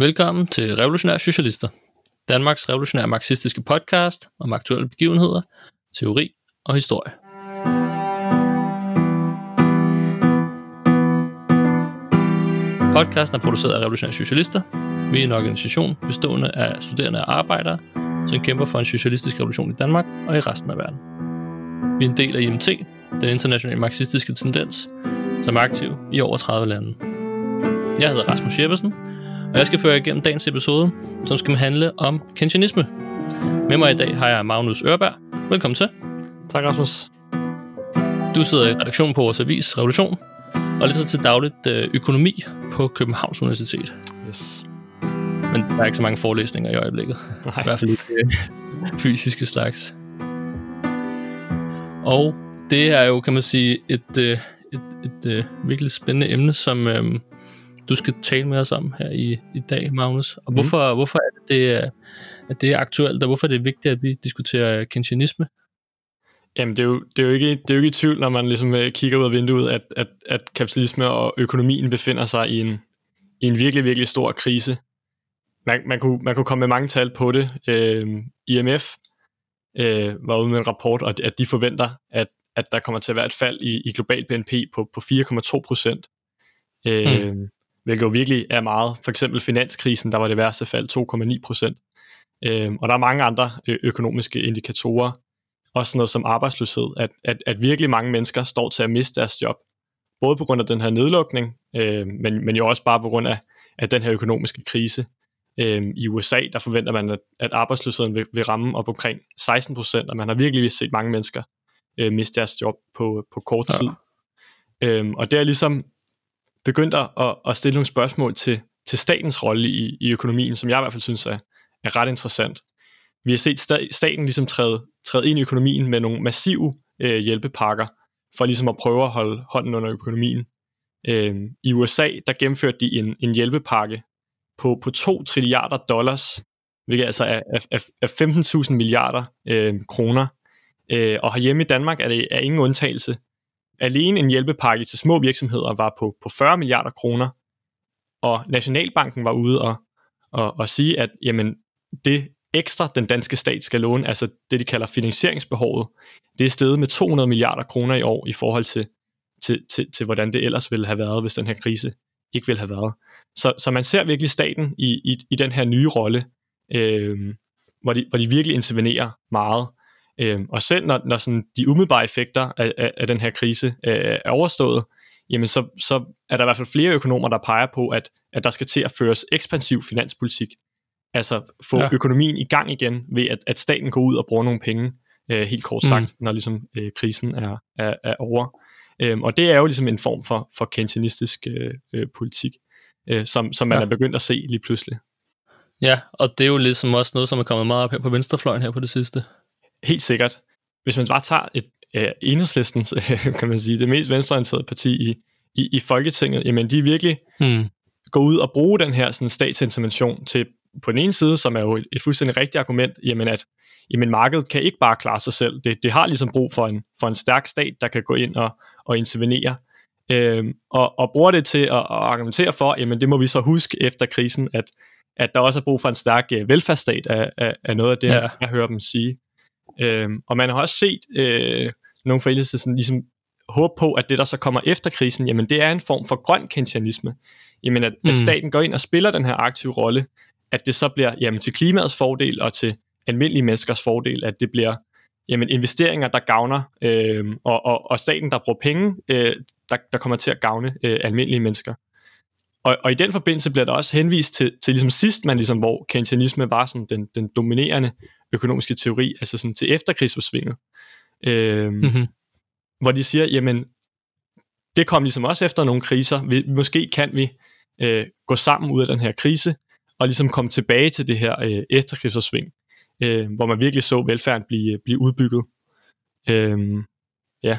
Velkommen til Revolutionære Socialister, Danmarks revolutionære marxistiske podcast om aktuelle begivenheder, teori og historie. Podcasten er produceret af Revolutionære Socialister. Vi er en organisation bestående af studerende og arbejdere, som kæmper for en socialistisk revolution i Danmark og i resten af verden. Vi er en del af IMT, den internationale marxistiske tendens, som er aktiv i over 30 lande. Jeg hedder Rasmus Jeppesen, og jeg skal føre igennem dagens episode, som skal handle om kensianisme. Med mig i dag har jeg Magnus Ørberg. Velkommen til. Tak, Rasmus. Du sidder i redaktionen på vores avis Revolution, og lidt til dagligt øh, økonomi på Københavns Universitet. Yes. Men der er ikke så mange forelæsninger i øjeblikket. Nej. I hvert fald ikke øh, fysiske slags. Og det er jo, kan man sige, et, øh, et, et, et virkelig spændende emne, som øh, du skal tale med os om her i, i dag, Magnus. Og hvorfor, mm. hvorfor er det, er, at det er aktuelt, og hvorfor er det vigtigt, at vi diskuterer kensianisme? Jamen, det er, jo, det, er jo ikke, det er jo ikke i tvivl, når man ligesom øh, kigger ud af vinduet, at, at, at kapitalisme og økonomien befinder sig i en, i en virkelig, virkelig stor krise. Man, man, kunne, man kunne komme med mange tal på det. Øh, IMF øh, var ude med en rapport, og at de forventer, at, at der kommer til at være et fald i, i global BNP på, på 4,2 procent. Øh, mm. Hvilket jo virkelig er meget. For eksempel finanskrisen, der var det værste fald 2,9 procent. Øh, og der er mange andre økonomiske indikatorer, også noget som arbejdsløshed, at, at, at virkelig mange mennesker står til at miste deres job. Både på grund af den her nedlukning, øh, men, men jo også bare på grund af, af den her økonomiske krise. Øh, I USA, der forventer man, at, at arbejdsløsheden vil, vil ramme op omkring 16 procent, og man har virkelig set mange mennesker øh, miste deres job på, på kort tid. Ja. Øh, og det er ligesom begyndt at, at stille nogle spørgsmål til, til statens rolle i, i økonomien, som jeg i hvert fald synes er, er ret interessant. Vi har set staten ligesom træde, træde ind i økonomien med nogle massive øh, hjælpepakker, for ligesom at prøve at holde hånden under økonomien. Øh, I USA, der gennemførte de en, en hjælpepakke på, på 2 trilliarder dollars, hvilket altså er, er, er 15.000 milliarder øh, kroner. Øh, og herhjemme i Danmark er det er ingen undtagelse. Alene en hjælpepakke til små virksomheder var på, på 40 milliarder kroner, og Nationalbanken var ude og, og, og sige, at jamen, det ekstra den danske stat skal låne, altså det de kalder finansieringsbehovet, det er steget med 200 milliarder kroner i år i forhold til, til, til, til hvordan det ellers ville have været, hvis den her krise ikke ville have været. Så, så man ser virkelig staten i, i, i den her nye rolle, øh, hvor, de, hvor de virkelig intervenerer meget. Øh, og selv når, når sådan de umiddelbare effekter af, af, af den her krise øh, er overstået, jamen så, så er der i hvert fald flere økonomer, der peger på, at, at der skal til at føres ekspansiv finanspolitik. Altså få ja. økonomien i gang igen ved, at, at staten går ud og bruger nogle penge, øh, helt kort sagt, mm. når ligesom øh, krisen er, er, er over. Øhm, og det er jo ligesom en form for, for keynesianistisk øh, øh, politik, øh, som, som man ja. er begyndt at se lige pludselig. Ja, og det er jo ligesom også noget, som er kommet meget op her på venstrefløjen her på det sidste. Helt sikkert. Hvis man bare tager et øh, enhedslisten, kan man sige, det mest venstreorienterede parti i, i, i Folketinget, jamen de virkelig hmm. går ud og bruge den her sådan, statsintervention til på den ene side, som er jo et, et fuldstændig rigtigt argument, jamen at jamen markedet kan ikke bare klare sig selv. Det, det har ligesom brug for en, for en stærk stat, der kan gå ind og, og intervenere. Øhm, og, og bruger det til at, at argumentere for, jamen det må vi så huske efter krisen, at, at der også er brug for en stærk øh, velfærdsstat af, af, af noget af det, ja. jeg hører dem sige. Øhm, og man har også set øh, nogle forældre sådan ligesom håbe på, at det der så kommer efter krisen, jamen det er en form for grøn keynesianisme. Jamen at, mm. at staten går ind og spiller den her aktive rolle, at det så bliver jamen, til klimaets fordel og til almindelige menneskers fordel, at det bliver jamen, investeringer, der gavner, øh, og, og, og staten, der bruger penge, øh, der, der kommer til at gavne øh, almindelige mennesker. Og, og i den forbindelse bliver der også henvist til, til ligesom sidst, man ligesom, hvor keynesianisme var sådan den, den dominerende økonomiske teori, altså sådan til efterkrigsforsvinget, øh, mm-hmm. hvor de siger, jamen, det kom ligesom også efter nogle kriser, vi, måske kan vi øh, gå sammen ud af den her krise, og ligesom komme tilbage til det her øh, efterkrigsforsving, øh, hvor man virkelig så velfærden blive, blive udbygget. Øh, ja.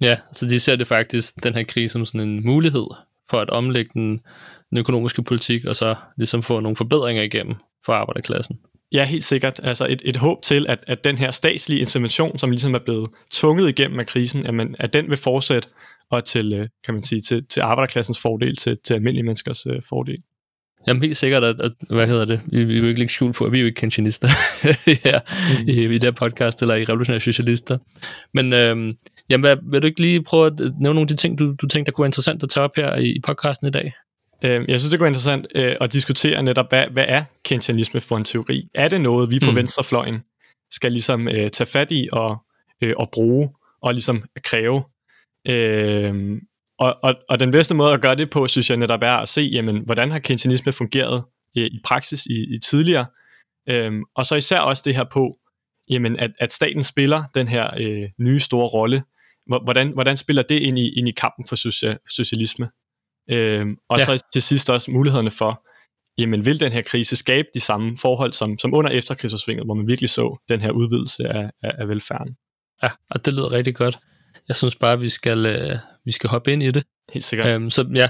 Ja, så de ser det faktisk, den her krise, som sådan en mulighed for at omlægge den, den økonomiske politik, og så ligesom få nogle forbedringer igennem for arbejderklassen. Ja, helt sikkert. Altså et, et håb til, at, at den her statslige intervention, som ligesom er blevet tvunget igennem af krisen, at, man, at den vil fortsætte, og til, øh, kan man sige, til, til arbejderklassens fordel, til, til almindelige menneskers øh, fordel. Jamen helt sikkert, at, at hvad hedder det, vi, vi vil ikke lægge skjul på, at vi er jo ikke kensionister her mm. i, i det her podcast, eller i Revolutionære Socialister. Men øhm, jamen, hvad, vil du ikke lige prøve at nævne nogle af de ting, du, du tænkte, der kunne være interessant at tage op her i, i podcasten i dag? Øh, jeg synes, det kunne være interessant øh, at diskutere netop, hvad, hvad er kensianisme for en teori? Er det noget, vi på mm. venstrefløjen skal ligesom øh, tage fat i og, øh, og bruge og ligesom kræve? Øh, og, og, og den bedste måde at gøre det på, synes jeg netop er at se, jamen, hvordan har kensianisme fungeret i, i praksis i, i tidligere, øhm, og så især også det her på, jamen, at, at staten spiller den her øh, nye store rolle. Hvordan, hvordan spiller det ind i, ind i kampen for socialisme? Øhm, og ja. så til sidst også mulighederne for, jamen vil den her krise skabe de samme forhold som, som under efterkrigsudsvinget, hvor man virkelig så den her udvidelse af, af, af velfærden. Ja, og det lyder rigtig godt. Jeg synes bare, vi skal, øh, vi skal hoppe ind i det. Helt sikkert. Øhm, så ja,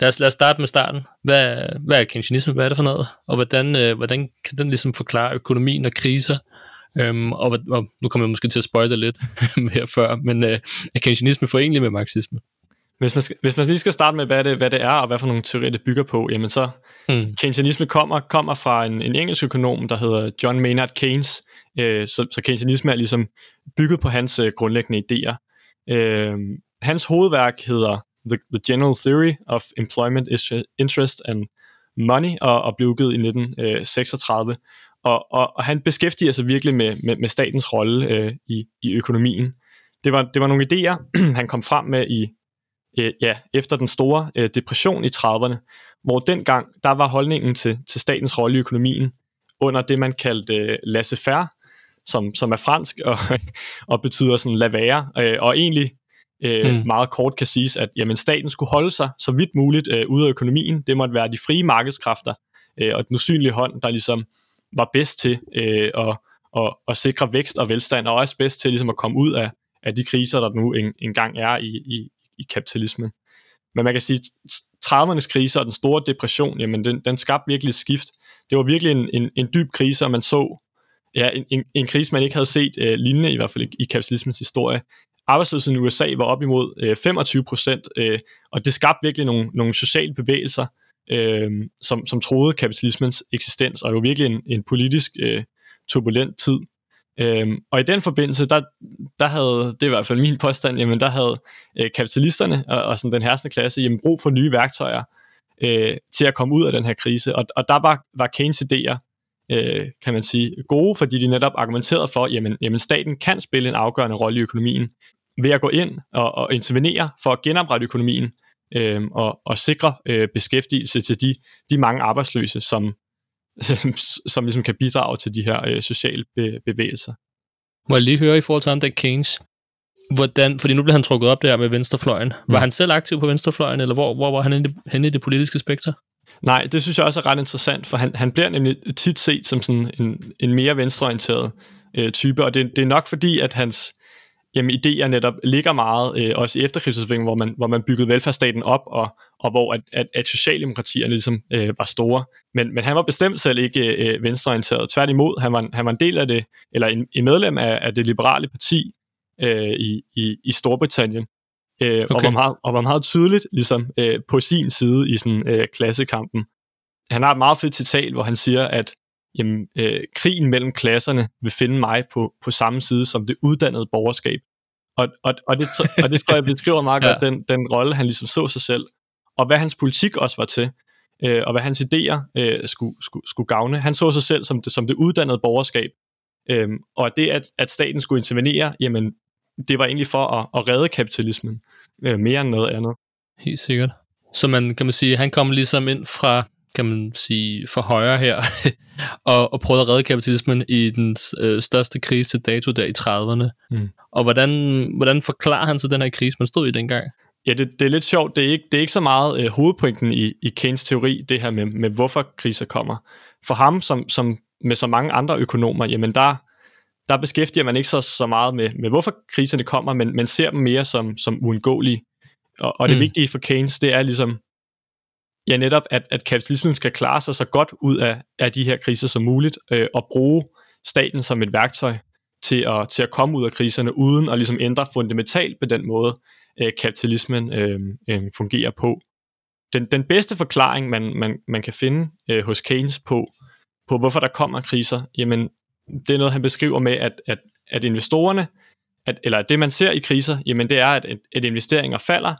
lad os, lad os starte med starten. Hvad, hvad er keynesianisme? Hvad er det for noget? Og hvordan, øh, hvordan kan den ligesom forklare økonomien og kriser? Øhm, og, og nu kommer jeg måske til at spoile lidt mere før, men øh, er keynesianisme forenlig med marxisme? Hvis man, skal, hvis man lige skal starte med, hvad det, hvad det er, og hvad for nogle teorier det bygger på, jamen så mm. keynesianisme kommer, kommer fra en, en engelsk økonom, der hedder John Maynard Keynes, øh, så, så keynesianisme er ligesom bygget på hans øh, grundlæggende idéer. Øh, hans hovedværk hedder The, The General Theory of Employment Interest and Money, og, og blev udgivet i 1936. Og, og, og han beskæftiger sig virkelig med, med, med statens rolle øh, i, i økonomien. Det var, det var nogle idéer, han kom frem med i øh, ja, efter den store øh, depression i 30'erne, hvor dengang der var holdningen til, til statens rolle i økonomien under det, man kaldte øh, laissez-faire, som, som er fransk og, og betyder sådan lad være, øh, og egentlig øh, mm. meget kort kan siges, at jamen, staten skulle holde sig så vidt muligt øh, ude af økonomien. Det måtte være de frie markedskræfter øh, og den usynlige hånd, der ligesom var bedst til øh, at, at, at sikre vækst og velstand, og også bedst til ligesom at komme ud af, af de kriser, der nu en, engang er i, i, i kapitalismen. Men man kan sige, 30'ernes krise og den store depression, jamen den, den skabte virkelig et skift. Det var virkelig en, en, en dyb krise, og man så ja, en, en, en krise, man ikke havde set øh, lignende, i hvert fald i, i kapitalismens historie. Arbejdsløsheden i USA var op imod øh, 25 procent, øh, og det skabte virkelig nogle, nogle sociale bevægelser, øh, som, som troede kapitalismens eksistens, og det var virkelig en, en politisk øh, turbulent tid. Øhm, og i den forbindelse, der, der havde, det er i hvert fald min påstand, jamen der havde øh, kapitalisterne og, og sådan den herskende klasse jamen, brug for nye værktøjer øh, til at komme ud af den her krise. Og, og der var, var Keynes idéer, øh, kan man sige, gode, fordi de netop argumenterede for, jamen, jamen staten kan spille en afgørende rolle i økonomien ved at gå ind og, og intervenere for at genoprette økonomien øh, og, og sikre øh, beskæftigelse til de, de mange arbejdsløse, som, som ligesom kan bidrage til de her øh, sociale be- bevægelser. Må jeg lige høre i forhold til ham, der Keynes, hvordan, fordi nu bliver han trukket op der med venstrefløjen. Var mm. han selv aktiv på venstrefløjen, eller hvor, hvor var han henne i det politiske spekter? Nej, det synes jeg også er ret interessant, for han, han bliver nemlig tit set som sådan en, en mere venstreorienteret øh, type, og det, det er nok fordi, at hans jamen, idéer netop ligger meget, øh, også i efterkrigsudsvingen, hvor man, hvor man byggede velfærdsstaten op, og, og hvor at, at, at socialdemokratierne ligesom øh, var store. Men, men han var bestemt selv ikke øh, venstreorienteret. Tværtimod, han var, han var en del af det, eller en, en medlem af, af det liberale parti øh, i, i, i Storbritannien, øh, okay. og, var meget, og var meget tydeligt ligesom, øh, på sin side i sådan, øh, klassekampen. Han har et meget fedt citat, hvor han siger, at jamen, øh, krigen mellem klasserne vil finde mig på, på samme side som det uddannede borgerskab. Og, og, og, det, og det tror jeg beskriver meget godt ja. den, den rolle, han ligesom så sig selv, og hvad hans politik også var til, øh, og hvad hans idéer øh, skulle, skulle, skulle gavne. Han så sig selv som det, som det uddannede borgerskab, øh, og det, at, at staten skulle intervenere, jamen, det var egentlig for at, at redde kapitalismen, øh, mere end noget andet. Helt sikkert. Så man kan man sige, han kom ligesom ind fra kan man sige, for højre her, og, og prøvede at redde kapitalismen i den øh, største krise til dato der i 30'erne. Mm. Og hvordan, hvordan forklarer han så den her krise, man stod i dengang? Ja, det, det er lidt sjovt. Det er ikke, det er ikke så meget øh, hovedpointen i, i Keynes teori, det her med, med hvorfor kriser kommer. For ham, som, som med så mange andre økonomer, jamen der, der beskæftiger man ikke så, så meget med, med hvorfor kriserne kommer, men man ser dem mere som, som uundgåelige. Og, og det mm. vigtige for Keynes, det er ligesom, ja netop, at, at kapitalismen skal klare sig så godt ud af, af de her kriser som muligt, øh, og bruge staten som et værktøj til at, til at komme ud af kriserne, uden at ligesom ændre fundamentalt på den måde, øh, kapitalismen øh, øh, fungerer på. den, den bedste forklaring, man, man, man kan finde øh, hos Keynes på, på, hvorfor der kommer kriser, jamen, det er noget, han beskriver med, at, at, at investorerne, at, eller at det man ser i kriser, jamen det er, at, at investeringer falder,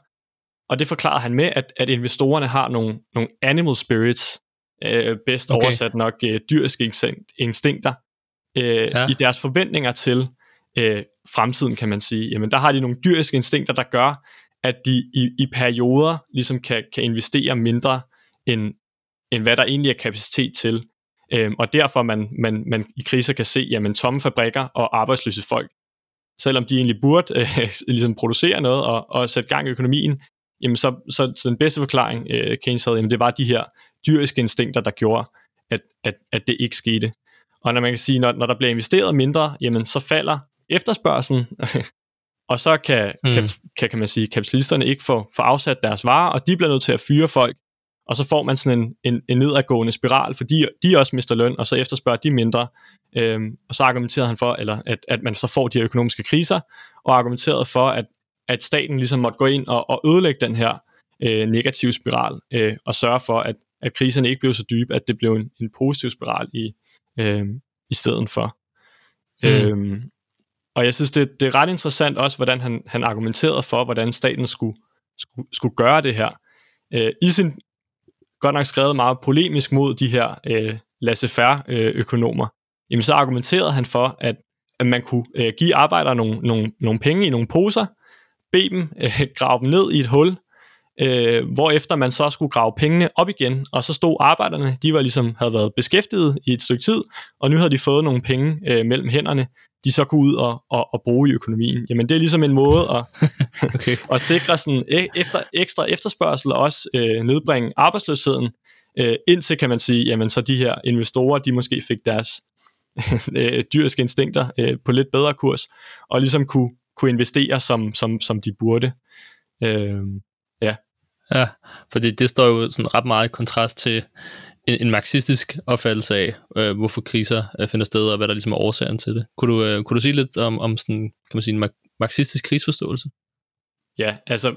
og det forklarer han med, at, at investorerne har nogle, nogle animal spirits, øh, bedst okay. oversat nok øh, dyriske instinkter, øh, ja. i deres forventninger til øh, fremtiden, kan man sige. Jamen der har de nogle dyriske instinkter, der gør, at de i, i perioder ligesom kan, kan investere mindre, end, end hvad der egentlig er kapacitet til. Øhm, og derfor man, man, man i kriser kan se, jamen tomme fabrikker og arbejdsløse folk, selvom de egentlig burde øh, ligesom producere noget og, og sætte gang i økonomien, jamen så, så, så den bedste forklaring, øh, Keynes havde, jamen det var de her dyriske instinkter, der gjorde, at, at, at det ikke skete. Og når man kan sige, når, når der bliver investeret mindre, jamen så falder efterspørgselen, og så kan, mm. kan, kan, kan man sige, kapitalisterne ikke få, få afsat deres varer, og de bliver nødt til at fyre folk, og så får man sådan en, en, en nedadgående spiral, fordi de også mister løn, og så efterspørger de mindre. Øhm, og så argumenterede han for, eller at, at man så får de her økonomiske kriser, og argumenterede for, at, at staten ligesom måtte gå ind og, og ødelægge den her øh, negative spiral, øh, og sørge for, at, at kriserne ikke blev så dybe, at det blev en, en positiv spiral i, øh, i stedet for. Mm. Øhm, og jeg synes, det, det er ret interessant også, hvordan han, han argumenterede for, hvordan staten skulle, skulle, skulle gøre det her. Øh, I sin godt nok skrevet meget polemisk mod de her øh, laissez-faire øh, økonomer, jamen så argumenterede han for, at, at man kunne øh, give arbejdere nogle, nogle, nogle penge i nogle poser, bede dem øh, grave dem ned i et hul, øh, efter man så skulle grave pengene op igen, og så stod arbejderne, de var ligesom havde været beskæftiget i et stykke tid, og nu havde de fået nogle penge øh, mellem hænderne, de så kunne ud og, og, og bruge i økonomien. Jamen det er ligesom en måde at, okay. at sikre sådan e, efter, ekstra efterspørgsel og også øh, nedbringe arbejdsløsheden, øh, indtil kan man sige, jamen så de her investorer, de måske fik deres øh, dyriske instinkter øh, på lidt bedre kurs, og ligesom kunne, kunne investere som, som, som de burde. Øh, ja. Ja, fordi det står jo sådan ret meget i kontrast til en, en marxistisk opfattelse af, øh, hvorfor kriser øh, finder sted, og hvad der ligesom er årsagen til det. Kunne du, øh, kunne du sige lidt om, om sådan, kan man sige, en marxistisk krigsforståelse? Ja, altså,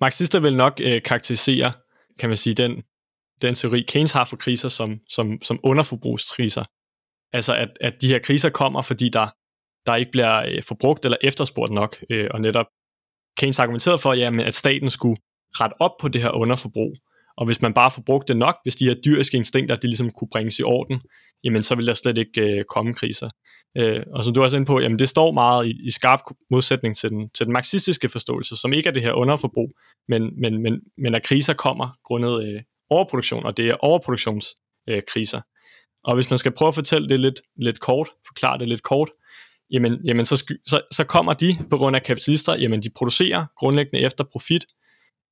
marxister vil nok øh, karakterisere, kan man sige, den, den teori, Keynes har for kriser som, som, som underforbrugskriser. Altså, at, at de her kriser kommer, fordi der, der ikke bliver øh, forbrugt eller efterspurgt nok, øh, og netop Keynes argumenterede for, jamen, at staten skulle ret op på det her underforbrug, og hvis man bare forbrugte nok, hvis de her dyriske instinkter, de ligesom kunne bringes i orden, jamen så ville der slet ikke øh, komme kriser. Øh, og som du også er inde på, jamen det står meget i, i skarp modsætning til den, til den marxistiske forståelse, som ikke er det her underforbrug, men, men, men, men at kriser kommer grundet øh, overproduktion, og det er overproduktionskriser. Øh, og hvis man skal prøve at fortælle det lidt, lidt kort, forklare det lidt kort, jamen, jamen så, så, så kommer de på grund af kapitalister, jamen de producerer grundlæggende efter profit,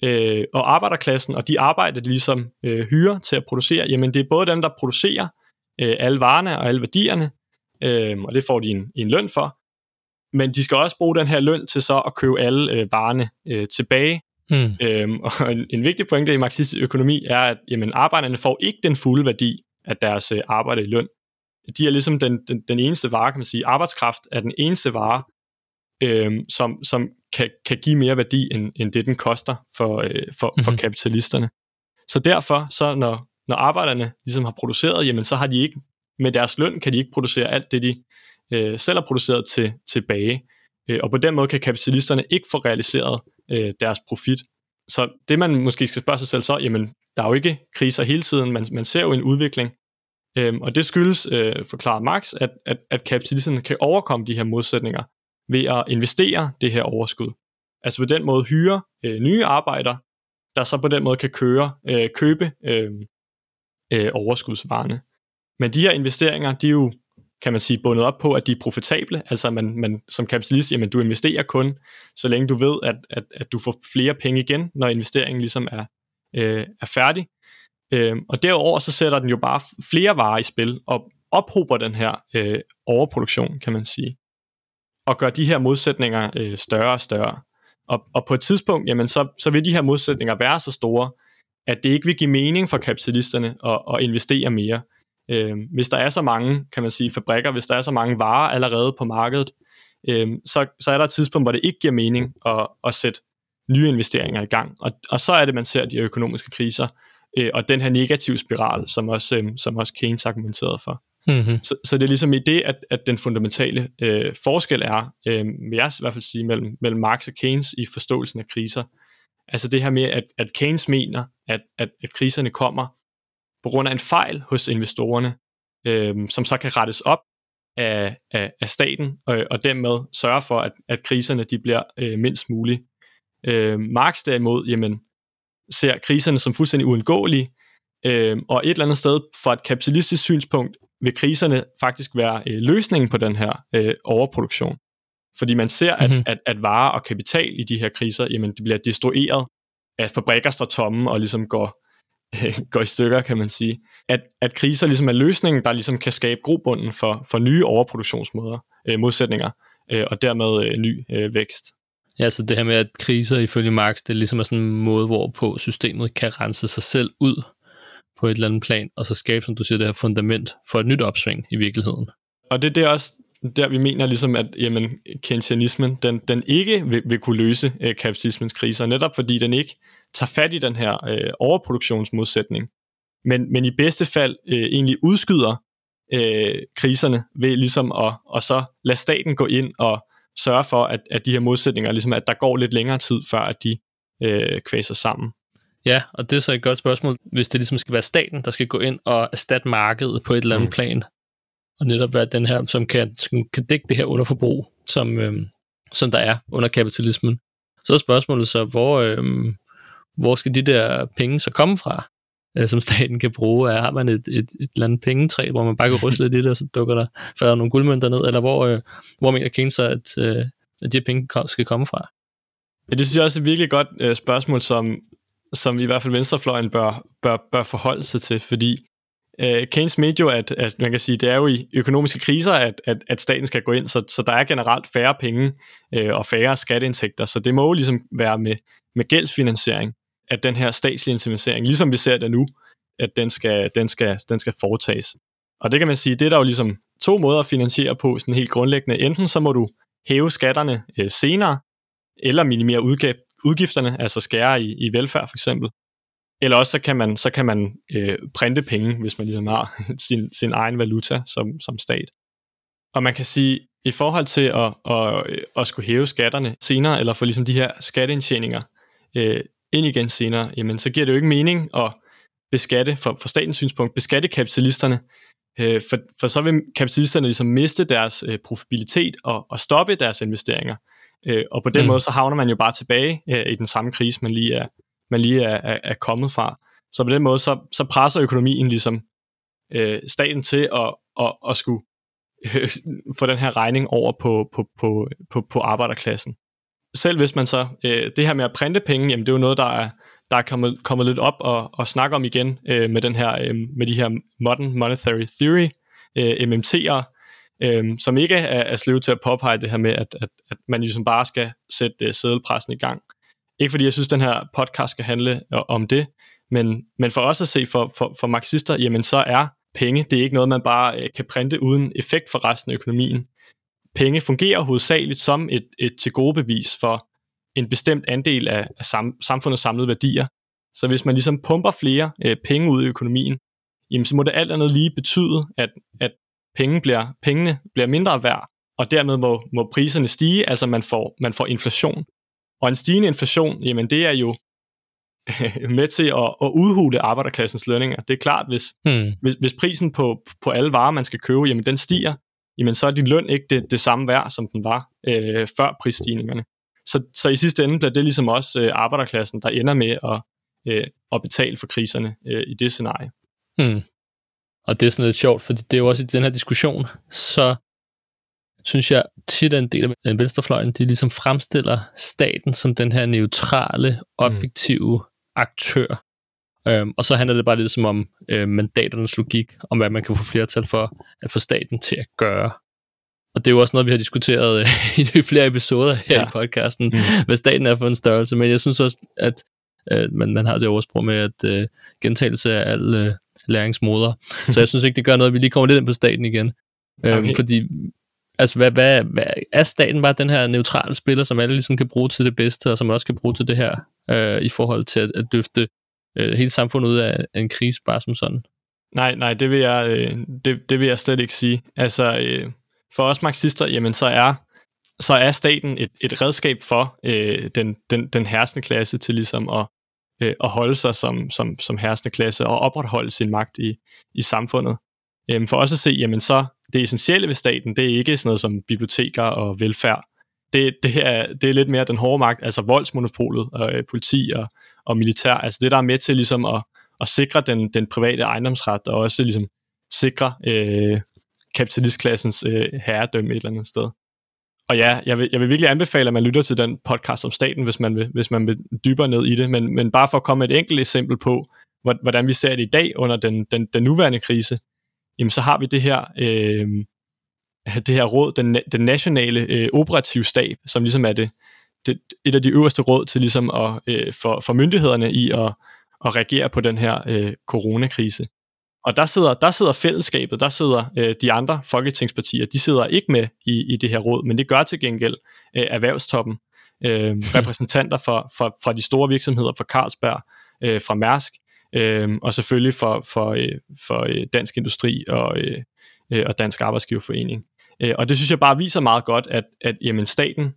øh, og arbejderklassen, og de arbejder, de ligesom øh, hyrer til at producere, jamen det er både dem, der producerer øh, alle varerne og alle værdierne, øh, og det får de en, en løn for, men de skal også bruge den her løn til så at købe alle øh, varerne øh, tilbage. Mm. Øhm, og en, en vigtig pointe i marxistisk økonomi er, at jamen, arbejderne får ikke den fulde værdi af deres øh, arbejde i løn. De er ligesom den, den, den eneste vare, kan man sige. Arbejdskraft er den eneste vare, øh, som, som kan, kan give mere værdi, end, end det den koster for, øh, for, mm-hmm. for mhm. kapitalisterne. Så derfor, så når, når arbejderne ligesom har produceret, jamen så har de ikke, med deres løn kan de ikke producere alt det, de øh, selv har produceret til, tilbage. Øh, og på den måde kan kapitalisterne ikke få realiseret øh, deres profit. Så det man måske skal spørge sig selv så, jamen der er jo ikke kriser hele tiden, man, man ser jo en udvikling, Øhm, og det skyldes, øh, forklarer Marx, at, at, at kapitalisterne kan overkomme de her modsætninger ved at investere det her overskud. Altså på den måde hyre øh, nye arbejdere, der så på den måde kan køre, øh, købe øh, øh, overskudsvarerne. Men de her investeringer, de er jo, kan man sige, bundet op på, at de er profitable. Altså man, man som kapitalist, jamen du investerer kun, så længe du ved, at, at, at du får flere penge igen, når investeringen ligesom er, øh, er færdig. Øh, og derover så sætter den jo bare flere varer i spil, og ophober den her øh, overproduktion, kan man sige og gør de her modsætninger øh, større og større. Og, og på et tidspunkt, jamen så, så vil de her modsætninger være så store, at det ikke vil give mening for kapitalisterne at, at investere mere. Øh, hvis der er så mange, kan man sige, fabrikker, hvis der er så mange varer allerede på markedet, øh, så, så er der et tidspunkt, hvor det ikke giver mening at, at sætte nye investeringer i gang. Og, og så er det, man ser de økonomiske kriser, øh, og den her negative spiral, som også, øh, som også Keynes argumenterede for. Mm-hmm. Så, så det er ligesom i det, at, at den fundamentale øh, forskel er, øh, vil jeg i hvert fald sige, mellem, mellem Marx og Keynes i forståelsen af kriser. Altså det her med, at, at Keynes mener, at, at, at kriserne kommer på grund af en fejl hos investorerne, øh, som så kan rettes op af, af, af staten, og, og dermed sørge for, at, at kriserne de bliver øh, mindst muligt. Øh, Marx derimod, jamen, ser kriserne som fuldstændig uundgåelige, øh, og et eller andet sted fra et kapitalistisk synspunkt vil kriserne faktisk være øh, løsningen på den her øh, overproduktion. Fordi man ser, at, mm-hmm. at, at varer og kapital i de her kriser, jamen det bliver destrueret, at fabrikker står tomme og ligesom går, øh, går i stykker, kan man sige. At, at kriser ligesom er løsningen, der ligesom kan skabe grobunden for, for nye overproduktionsmåder, øh, modsætninger, øh, og dermed øh, ny øh, vækst. Ja, så det her med, at kriser ifølge Marx, det er ligesom er sådan en måde, hvorpå systemet kan rense sig selv ud på et eller andet plan, og så skabe, som du siger, det her fundament for et nyt opsving i virkeligheden. Og det, det er også der, vi mener ligesom, at jamen, keynesianismen, den, den ikke vil, vil kunne løse øh, kapitalismens kriser, netop fordi den ikke tager fat i den her øh, overproduktionsmodsætning, men, men i bedste fald øh, egentlig udskyder øh, kriserne ved ligesom at og så lade staten gå ind og sørge for, at, at de her modsætninger, ligesom at der går lidt længere tid, før at de øh, kvæser sammen. Ja, og det er så et godt spørgsmål, hvis det ligesom skal være staten, der skal gå ind og erstatte markedet på et eller andet mm. plan, og netop være den her, som kan, som kan dække det her underforbrug, som, øhm, som der er under kapitalismen. Så er spørgsmålet så, hvor, øhm, hvor skal de der penge så komme fra, øh, som staten kan bruge? Er, har man et, et, et eller andet pengetræ, hvor man bare kan ryste lidt i det, og så dukker der, falder nogle guldmønter ned, eller hvor, øh, hvor mener Keynes så, at, øh, at de her penge skal komme fra? Ja, det synes jeg også er et virkelig godt øh, spørgsmål, som, som vi i hvert fald venstrefløjen bør, bør, bør forholde sig til, fordi øh, Keynes mente jo, at, at man kan sige, det er jo i økonomiske kriser, at, at, at staten skal gå ind, så, så der er generelt færre penge øh, og færre skatteindtægter, så det må jo ligesom være med, med gældsfinansiering, at den her statslige intervenering, ligesom vi ser det nu, at den skal, den skal, den skal foretages. Og det kan man sige, det er der jo ligesom to måder at finansiere på, sådan helt grundlæggende. Enten så må du hæve skatterne øh, senere, eller minimere udgifterne, altså skære i, i velfærd for eksempel. Eller også så kan man, så kan man øh, printe penge, hvis man ligesom har sin, sin egen valuta som, som stat. Og man kan sige, i forhold til at, at, øh, at skulle hæve skatterne senere, eller få ligesom de her skatteindtjeninger øh, ind igen senere, jamen så giver det jo ikke mening at beskatte, for, for statens synspunkt, beskatte kapitalisterne, øh, for, for så vil kapitalisterne ligesom miste deres øh, profitabilitet og, og stoppe deres investeringer. Øh, og på den mm. måde, så havner man jo bare tilbage øh, i den samme krise, man lige er, man lige er, er, er kommet fra. Så på den måde, så, så presser økonomien ligesom øh, staten til at, at, at skulle øh, få den her regning over på, på, på, på, på arbejderklassen. Selv hvis man så, øh, det her med at printe penge, jamen det er jo noget, der er, der er kommet, kommet lidt op og, og snakke om igen øh, med, den her, øh, med de her Modern Monetary Theory, øh, MMT'er, øh, som ikke er, er slevet til at påpege det her med, at, at, at man ligesom bare skal sætte øh, sædelpressen i gang. Ikke fordi jeg synes, den her podcast skal handle øh, om det, men, men for os at se for, for, for marxister, jamen så er penge, det er ikke noget, man bare øh, kan printe uden effekt for resten af økonomien. Penge fungerer hovedsageligt som et, et til gode bevis for en bestemt andel af, af sam, samfundets samlede værdier. Så hvis man ligesom pumper flere øh, penge ud i økonomien, jamen så må det alt andet lige betyde, at, at penge bliver, pengene bliver mindre værd, og dermed må, må priserne stige, altså man får, man får inflation. Og en stigende inflation, jamen det er jo med til at, at udhule arbejderklassens lønninger. Det er klart, hvis, hmm. hvis, hvis prisen på, på alle varer, man skal købe, jamen den stiger, jamen så er din løn ikke det, det samme værd, som den var øh, før prisstigningerne. Så, så i sidste ende bliver det ligesom også øh, arbejderklassen, der ender med at, øh, at betale for kriserne øh, i det scenarie. Hmm. Og det er sådan lidt sjovt, fordi det er jo også i den her diskussion, så synes jeg tit, at en del af venstrefløjen, de ligesom fremstiller staten som den her neutrale, objektive mm. aktør. Øhm, og så handler det bare lidt som om øh, mandaternes logik, om hvad man kan få flertal for at få staten til at gøre. Og det er jo også noget, vi har diskuteret øh, i flere episoder her ja. i podcasten, mm. hvad staten er for en størrelse. Men jeg synes også, at øh, man, man har det oversprog med, at øh, gentagelse af alle øh, læringsmåder. så jeg synes ikke, det gør noget, at vi lige kommer lidt ind på staten igen. Øhm, okay. Fordi Altså, hvad, hvad, hvad, er staten bare den her neutrale spiller, som alle ligesom kan bruge til det bedste, og som også kan bruge til det her, øh, i forhold til at, at løfte øh, hele samfundet ud af, af en krise, bare som sådan? Nej, nej, det vil jeg, øh, det, det vil jeg slet ikke sige. Altså, øh, for os marxister, jamen så er, så er staten et, et redskab for øh, den, den, den herskende klasse til ligesom at, øh, at holde sig som, som, som herskende klasse og opretholde sin magt i, i samfundet. Øhm, for os at se, jamen så det essentielle ved staten, det er ikke sådan noget som biblioteker og velfærd. Det, det, er, det er lidt mere den hårde magt, altså voldsmonopolet, og øh, politi og, og militær. Altså det, der er med til ligesom at, at sikre den, den private ejendomsret, og også ligesom sikre øh, kapitalistklassens øh, herredømme et eller andet sted. Og ja, jeg vil, jeg vil virkelig anbefale, at man lytter til den podcast om staten, hvis man vil, hvis man vil dybere ned i det. Men, men bare for at komme med et enkelt eksempel på, hvordan vi ser det i dag under den, den, den nuværende krise, jamen så har vi det her, øh, det her råd, den, den nationale øh, operative stab, som ligesom er det, det, et af de øverste råd til ligesom at, øh, for, for myndighederne i at, at reagere på den her øh, coronakrise. Og der sidder, der sidder fællesskabet, der sidder øh, de andre folketingspartier, de sidder ikke med i, i det her råd, men det gør til gengæld øh, erhvervstoppen, øh, repræsentanter for, for, fra de store virksomheder, fra Carlsberg, øh, fra Mærsk, øh, og selvfølgelig for, for, øh, for øh, Dansk Industri og, øh, øh, og Dansk Arbejdsgiverforening. Øh, og det synes jeg bare viser meget godt, at, at jamen, staten,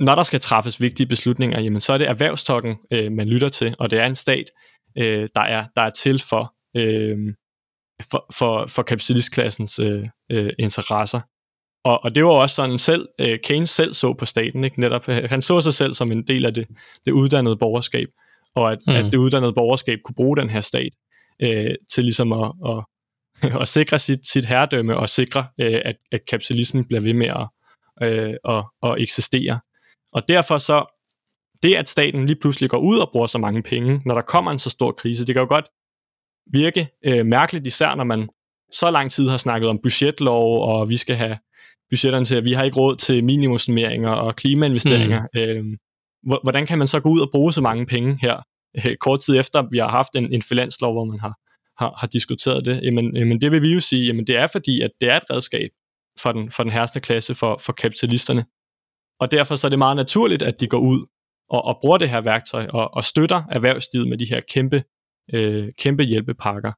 når der skal træffes vigtige beslutninger, jamen, så er det erhvervstokken, øh, man lytter til, og det er en stat, øh, der, er, der er til for, øh, for, for, for kapitalistklassens øh, øh, interesser. Og, og det var også sådan selv, øh, Keynes selv så på staten, ikke? Netop, øh, han så sig selv som en del af det, det uddannede borgerskab, og at, mm. at det uddannede borgerskab kunne bruge den her stat øh, til ligesom at, at, at sikre sit, sit herredømme og sikre, øh, at, at kapitalismen bliver ved med at, øh, at, at eksistere. Og derfor så, det at staten lige pludselig går ud og bruger så mange penge, når der kommer en så stor krise, det kan jo godt virke øh, mærkeligt, især når man så lang tid har snakket om budgetlov, og vi skal have budgetterne til, at vi har ikke råd til minimumsnummeringer og klimainvesteringer. Mm. Øh, hvordan kan man så gå ud og bruge så mange penge her, øh, kort tid efter, at vi har haft en, en finanslov, hvor man har, har, har diskuteret det? Jamen, jamen det vil vi jo sige, jamen det er fordi, at det er et redskab for den, for den herste klasse, for, for kapitalisterne. Og derfor så er det meget naturligt, at de går ud og, og bruger det her værktøj og, og støtter erhvervslivet med de her kæmpe, øh, kæmpe hjælpepakker.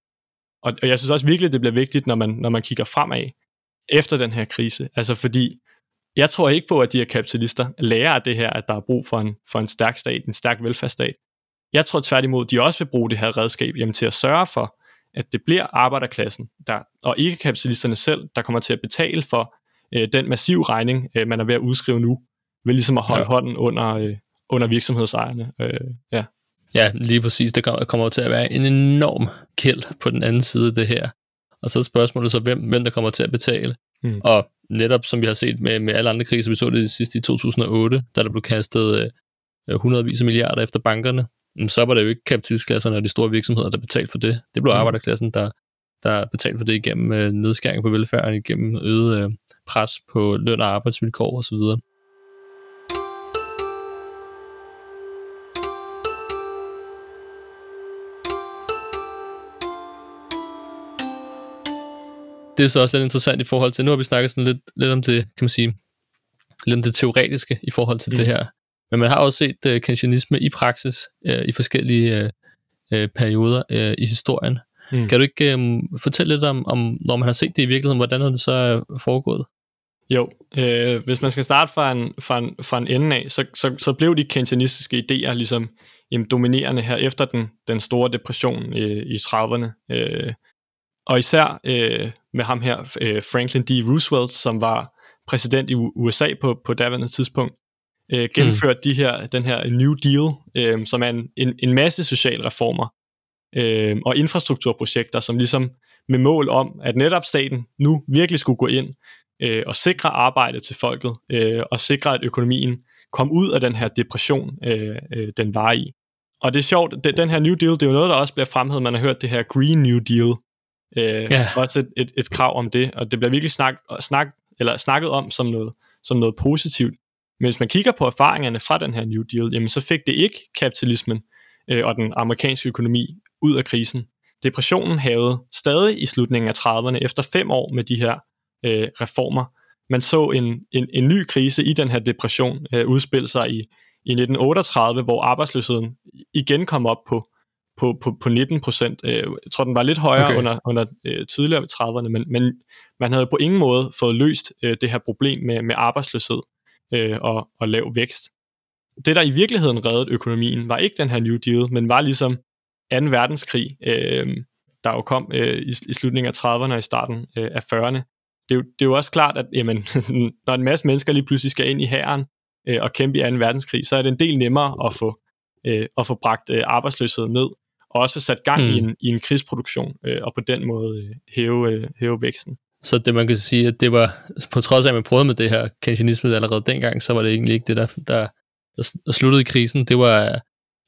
Og, og jeg synes også virkelig, det bliver vigtigt, når man, når man kigger fremad efter den her krise. Altså fordi, jeg tror ikke på, at de her kapitalister lærer af det her, at der er brug for en, for en stærk stat, en stærk velfærdsstat. Jeg tror tværtimod, de også vil bruge det her redskab jamen, til at sørge for, at det bliver arbejderklassen, der, og ikke kapitalisterne selv, der kommer til at betale for øh, den massive regning, øh, man er ved at udskrive nu, ved ligesom at holde ja. hånden under, øh, under virksomhedsejerne. Øh, ja. Ja, lige præcis. Det kommer til at være en enorm kæld på den anden side af det her. Og så er spørgsmålet så, hvem, hvem der kommer til at betale. Mm. Og netop som vi har set med, med alle andre kriser, vi så det sidst i 2008, da der blev kastet øh, hundredvis af milliarder efter bankerne, så var det jo ikke kapitalistklasserne og de store virksomheder, der betalte for det. Det blev mm. arbejderklassen, der, der betalte for det igennem øh, nedskæring på velfærden, igennem øget øh, pres på løn og arbejdsvilkår osv. det er så også lidt interessant i forhold til, nu har vi snakket sådan lidt, lidt om det, kan man sige, lidt om det teoretiske i forhold til mm. det her. Men man har også set uh, keynesianisme i praksis uh, i forskellige uh, uh, perioder uh, i historien. Mm. Kan du ikke um, fortælle lidt om, om, når man har set det i virkeligheden, hvordan har det så uh, foregået? Jo, øh, hvis man skal starte fra en, fra en, fra en ende af, så, så, så blev de keynesianistiske idéer ligesom jamen, dominerende her efter den, den store depression øh, i 30'erne. Øh, og især øh, med ham her, øh, Franklin D. Roosevelt, som var præsident i USA på, på daværende tidspunkt, øh, gennemførte mm. de her, den her New Deal, øh, som er en, en, en masse sociale reformer øh, og infrastrukturprojekter, som ligesom med mål om, at netop staten nu virkelig skulle gå ind øh, og sikre arbejde til folket, øh, og sikre, at økonomien kom ud af den her depression, øh, øh, den var i. Og det er sjovt, det, den her New Deal, det er jo noget, der også bliver fremhævet, man har hørt det her Green New Deal, Øh, ja. Også et, et, et krav om det, og det bliver virkelig snak, snak, eller snakket om som noget, som noget positivt. Men hvis man kigger på erfaringerne fra den her New Deal, jamen så fik det ikke kapitalismen øh, og den amerikanske økonomi ud af krisen. Depressionen havde stadig i slutningen af 30'erne, efter fem år med de her øh, reformer, man så en, en, en ny krise i den her depression øh, udspille sig i, i 1938, hvor arbejdsløsheden igen kom op på, på, på, på 19 procent. Øh, jeg tror, den var lidt højere okay. under, under øh, tidligere ved 30'erne, men, men man havde på ingen måde fået løst øh, det her problem med, med arbejdsløshed øh, og, og lav vækst. Det, der i virkeligheden reddede økonomien, var ikke den her New Deal, men var ligesom 2. verdenskrig, øh, der jo kom øh, i, i slutningen af 30'erne og i starten øh, af 40'erne. Det er, jo, det er jo også klart, at jamen, når en masse mennesker lige pludselig skal ind i hæren øh, og kæmpe i 2. verdenskrig, så er det en del nemmere at få, øh, at få bragt øh, arbejdsløshed ned, og også få sat gang mm. i, en, i en krigsproduktion, øh, og på den måde øh, hæve, øh, hæve væksten. Så det man kan sige, at det var, på trods af at man prøvede med det her keynesianisme allerede dengang, så var det egentlig ikke det, der, der, der sluttede i krisen. Det var,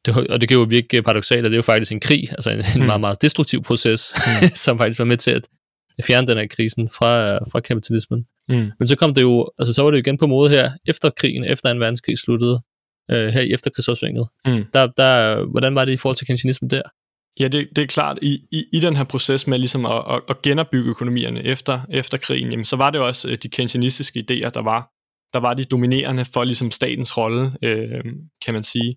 det, og det kan jo virke paradoxalt, at det jo faktisk en krig, altså en, en mm. meget, meget destruktiv proces, mm. som faktisk var med til at fjerne den her krisen fra, fra kapitalismen. Mm. Men så kom det jo, altså så var det jo igen på mode her, efter krigen, efter en verdenskrig sluttede, øh, her i efterkrigsopsvinget. Mm. Der, der, hvordan var det i forhold til keynesianismen der? Ja, det, det er klart, i, i, i den her proces med ligesom at, at, at genopbygge økonomierne efter, efter krigen, jamen, så var det også øh, de keynesianistiske idéer, der var, der var de dominerende for ligesom statens rolle, øh, kan man sige.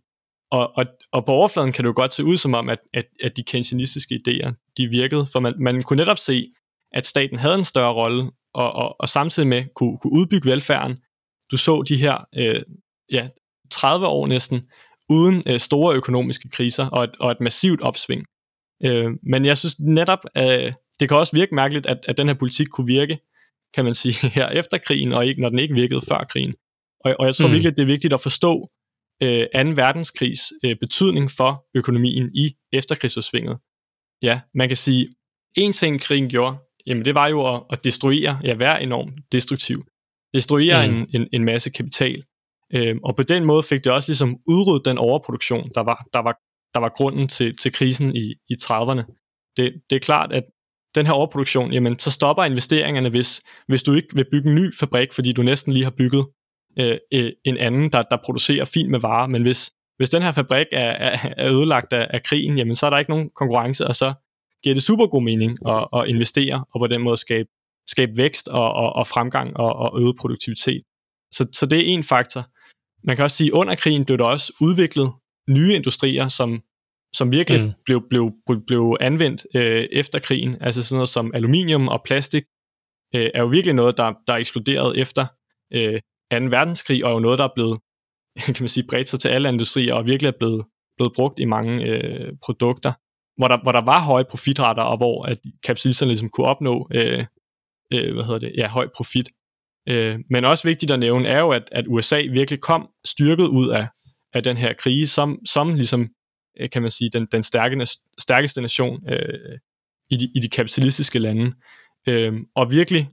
Og, og, og på overfladen kan det jo godt se ud som om, at, at, at de keynesianistiske idéer, de virkede, for man, man kunne netop se, at staten havde en større rolle, og, og, og samtidig med kunne, kunne udbygge velfærden. Du så de her øh, ja, 30 år næsten, uden øh, store økonomiske kriser og et, og et massivt opsving. Øh, men jeg synes netop, øh, det kan også virke mærkeligt, at, at den her politik kunne virke, kan man sige, her efter krigen, og ikke når den ikke virkede før krigen. Og, og jeg tror mm. virkelig, det er vigtigt at forstå øh, 2. verdenskrigs øh, betydning for økonomien i efterkrigsudsvinget. Ja, man kan sige, en ting krigen gjorde, jamen det var jo at, at destruere, ja, være enormt destruktiv. Destruere mm. en, en, en masse kapital. Øh, og på den måde fik det også ligesom udryddet den overproduktion, der var, der var, der var grunden til, til krisen i, i 30'erne. Det, det er klart, at den her overproduktion, jamen så stopper investeringerne, hvis, hvis du ikke vil bygge en ny fabrik, fordi du næsten lige har bygget øh, øh, en anden, der, der producerer fint med varer, men hvis, hvis den her fabrik er, er, er ødelagt af, af krigen, jamen så er der ikke nogen konkurrence, og så giver det super god mening at, at investere, og på den måde skabe, skabe vækst og, og, og fremgang og, og øget produktivitet. Så, så det er en faktor. Man kan også sige, at under krigen blev der også udviklet nye industrier, som, som virkelig mm. blev, blev, blev anvendt øh, efter krigen. Altså sådan noget som aluminium og plastik øh, er jo virkelig noget, der, der er eksploderet efter øh, 2. verdenskrig, og er jo noget, der er blevet kan man sige, bredt sig til alle industrier, og virkelig er blevet, blevet brugt i mange øh, produkter, hvor der, hvor der var høje profitretter, og hvor at kapitalisterne ligesom kunne opnå øh, øh, hvad hedder det, ja, høj profit. Øh, men også vigtigt at nævne er jo, at, at USA virkelig kom styrket ud af, af den her krise, som, som ligesom, øh, kan man sige, den, den stærke, stærkeste nation øh, i, de, i de kapitalistiske lande. Øh, og virkelig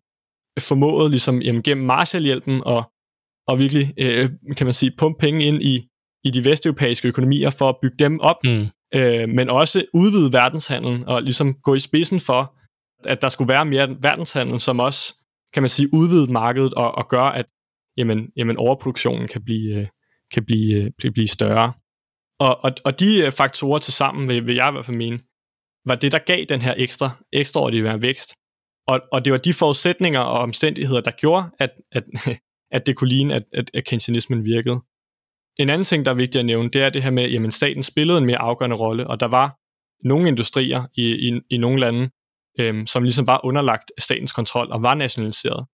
formået ligesom jamen, gennem Marshallhjælpen og, og virkelig, øh, kan man sige, pumpe penge ind i, i de vesteuropæiske økonomier for at bygge dem op, mm. øh, men også udvide verdenshandlen og ligesom gå i spidsen for, at der skulle være mere verdenshandel, som også kan man sige, udvidet markedet og, og gøre, at jamen, jamen overproduktionen kan blive, øh, kan blive, øh, blive, blive større. Og, og, og de øh, faktorer til sammen, vil, vil jeg i hvert fald mene, var det, der gav den her ekstra, ekstraordinære vækst. Og, og det var de forudsætninger og omstændigheder, der gjorde, at, at, at det kunne ligne, at, at, at keynesianismen virkede. En anden ting, der er vigtigt at nævne, det er det her med, at staten spillede en mere afgørende rolle, og der var nogle industrier i, i, i nogle lande, øhm, som ligesom var underlagt statens kontrol og var nationaliseret.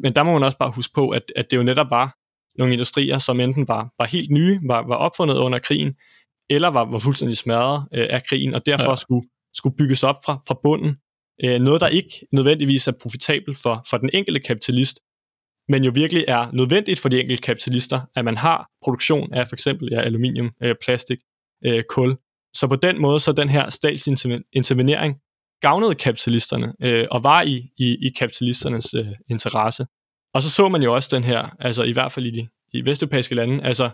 Men der må man også bare huske på, at, at det jo netop var nogle industrier, som enten var, var helt nye, var, var opfundet under krigen, eller var, var fuldstændig smadret øh, af krigen, og derfor ja. skulle, skulle bygges op fra, fra bunden. Øh, noget, der ikke nødvendigvis er profitabelt for, for den enkelte kapitalist, men jo virkelig er nødvendigt for de enkelte kapitalister, at man har produktion af for eksempel ja, aluminium, øh, plastik, øh, kul. Så på den måde, så den her statsintervenering gavnede kapitalisterne øh, og var i, i, i kapitalisternes øh, interesse. Og så så man jo også den her, altså i hvert fald i de i vesteuropæiske lande, altså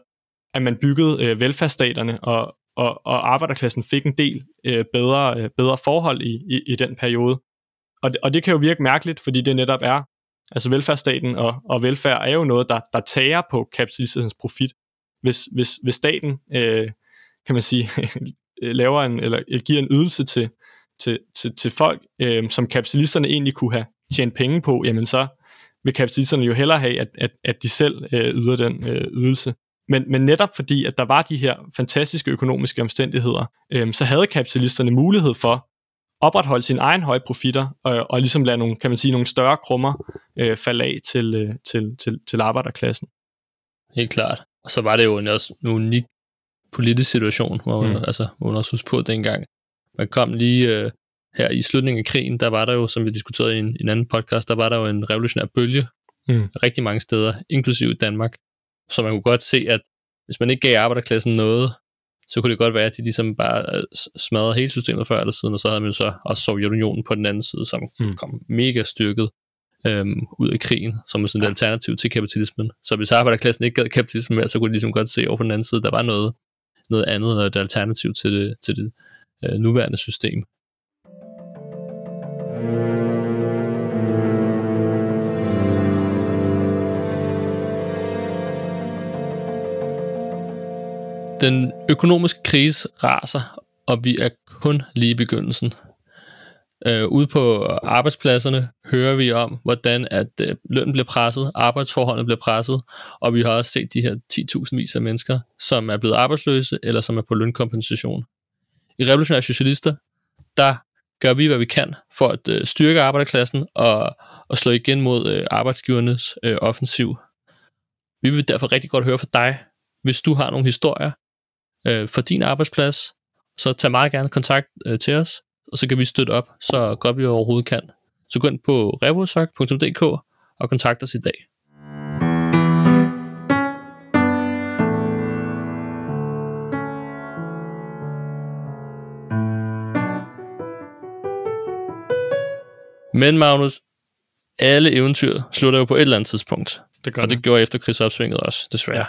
at man byggede øh, velfærdsstaterne, og, og, og arbejderklassen fik en del øh, bedre, øh, bedre forhold i, i, i den periode. Og det, og det kan jo virke mærkeligt, fordi det netop er, altså velfærdsstaten og, og velfærd er jo noget, der, der tager på kapitalisternes profit. Hvis, hvis, hvis staten, øh, kan man sige, laver en, eller giver en ydelse til, til, til, til folk, øh, som kapitalisterne egentlig kunne have tjent penge på, jamen så vil kapitalisterne jo hellere have, at, at, at de selv øh, yder den øh, ydelse. Men, men netop fordi, at der var de her fantastiske økonomiske omstændigheder, øh, så havde kapitalisterne mulighed for opretholde sin egen høje profitter, og, og ligesom lade nogle, kan man sige, nogle større krummer øh, falde af til, øh, til, til, til arbejderklassen. Helt klart. Og så var det jo en, også en unik politisk situation, hvor man, mm. altså, hvor man også huske på dengang. Man kom lige øh, her i slutningen af krigen, der var der jo, som vi diskuterede i en, en anden podcast, der var der jo en revolutionær bølge mm. rigtig mange steder, inklusive Danmark. Så man kunne godt se, at hvis man ikke gav arbejderklassen noget, så kunne det godt være, at de ligesom bare øh, smadrede hele systemet før eller siden, og så havde man jo så også Sovjetunionen på den anden side, som mm. kom mega styrket øhm, ud af krigen, som sådan et ja. alternativ til kapitalismen. Så hvis arbejderklassen ikke gad kapitalismen mere, så kunne de ligesom godt se over på den anden side, der var noget, noget andet, noget et alternativ til det, til det øh, nuværende system. Den økonomiske krise raser, og vi er kun lige i begyndelsen. Øh, ude på arbejdspladserne hører vi om, hvordan at øh, lønnen bliver presset, arbejdsforholdene bliver presset, og vi har også set de her 10.000 vis af mennesker, som er blevet arbejdsløse, eller som er på lønkompensation. I Revolutionære Socialister, der gør vi, hvad vi kan for at øh, styrke arbejderklassen og, og slå igen mod øh, arbejdsgivernes øh, offensiv. Vi vil derfor rigtig godt høre fra dig, hvis du har nogle historier øh, for din arbejdsplads, så tag meget gerne kontakt øh, til os, og så kan vi støtte op, så godt vi overhovedet kan. Så gå ind på revosoc.dk og kontakt os i dag. Men Magnus, alle eventyr slutter jo på et eller andet tidspunkt. Det gør og det, det gjorde efter krigsopsvinget også, desværre. Ja.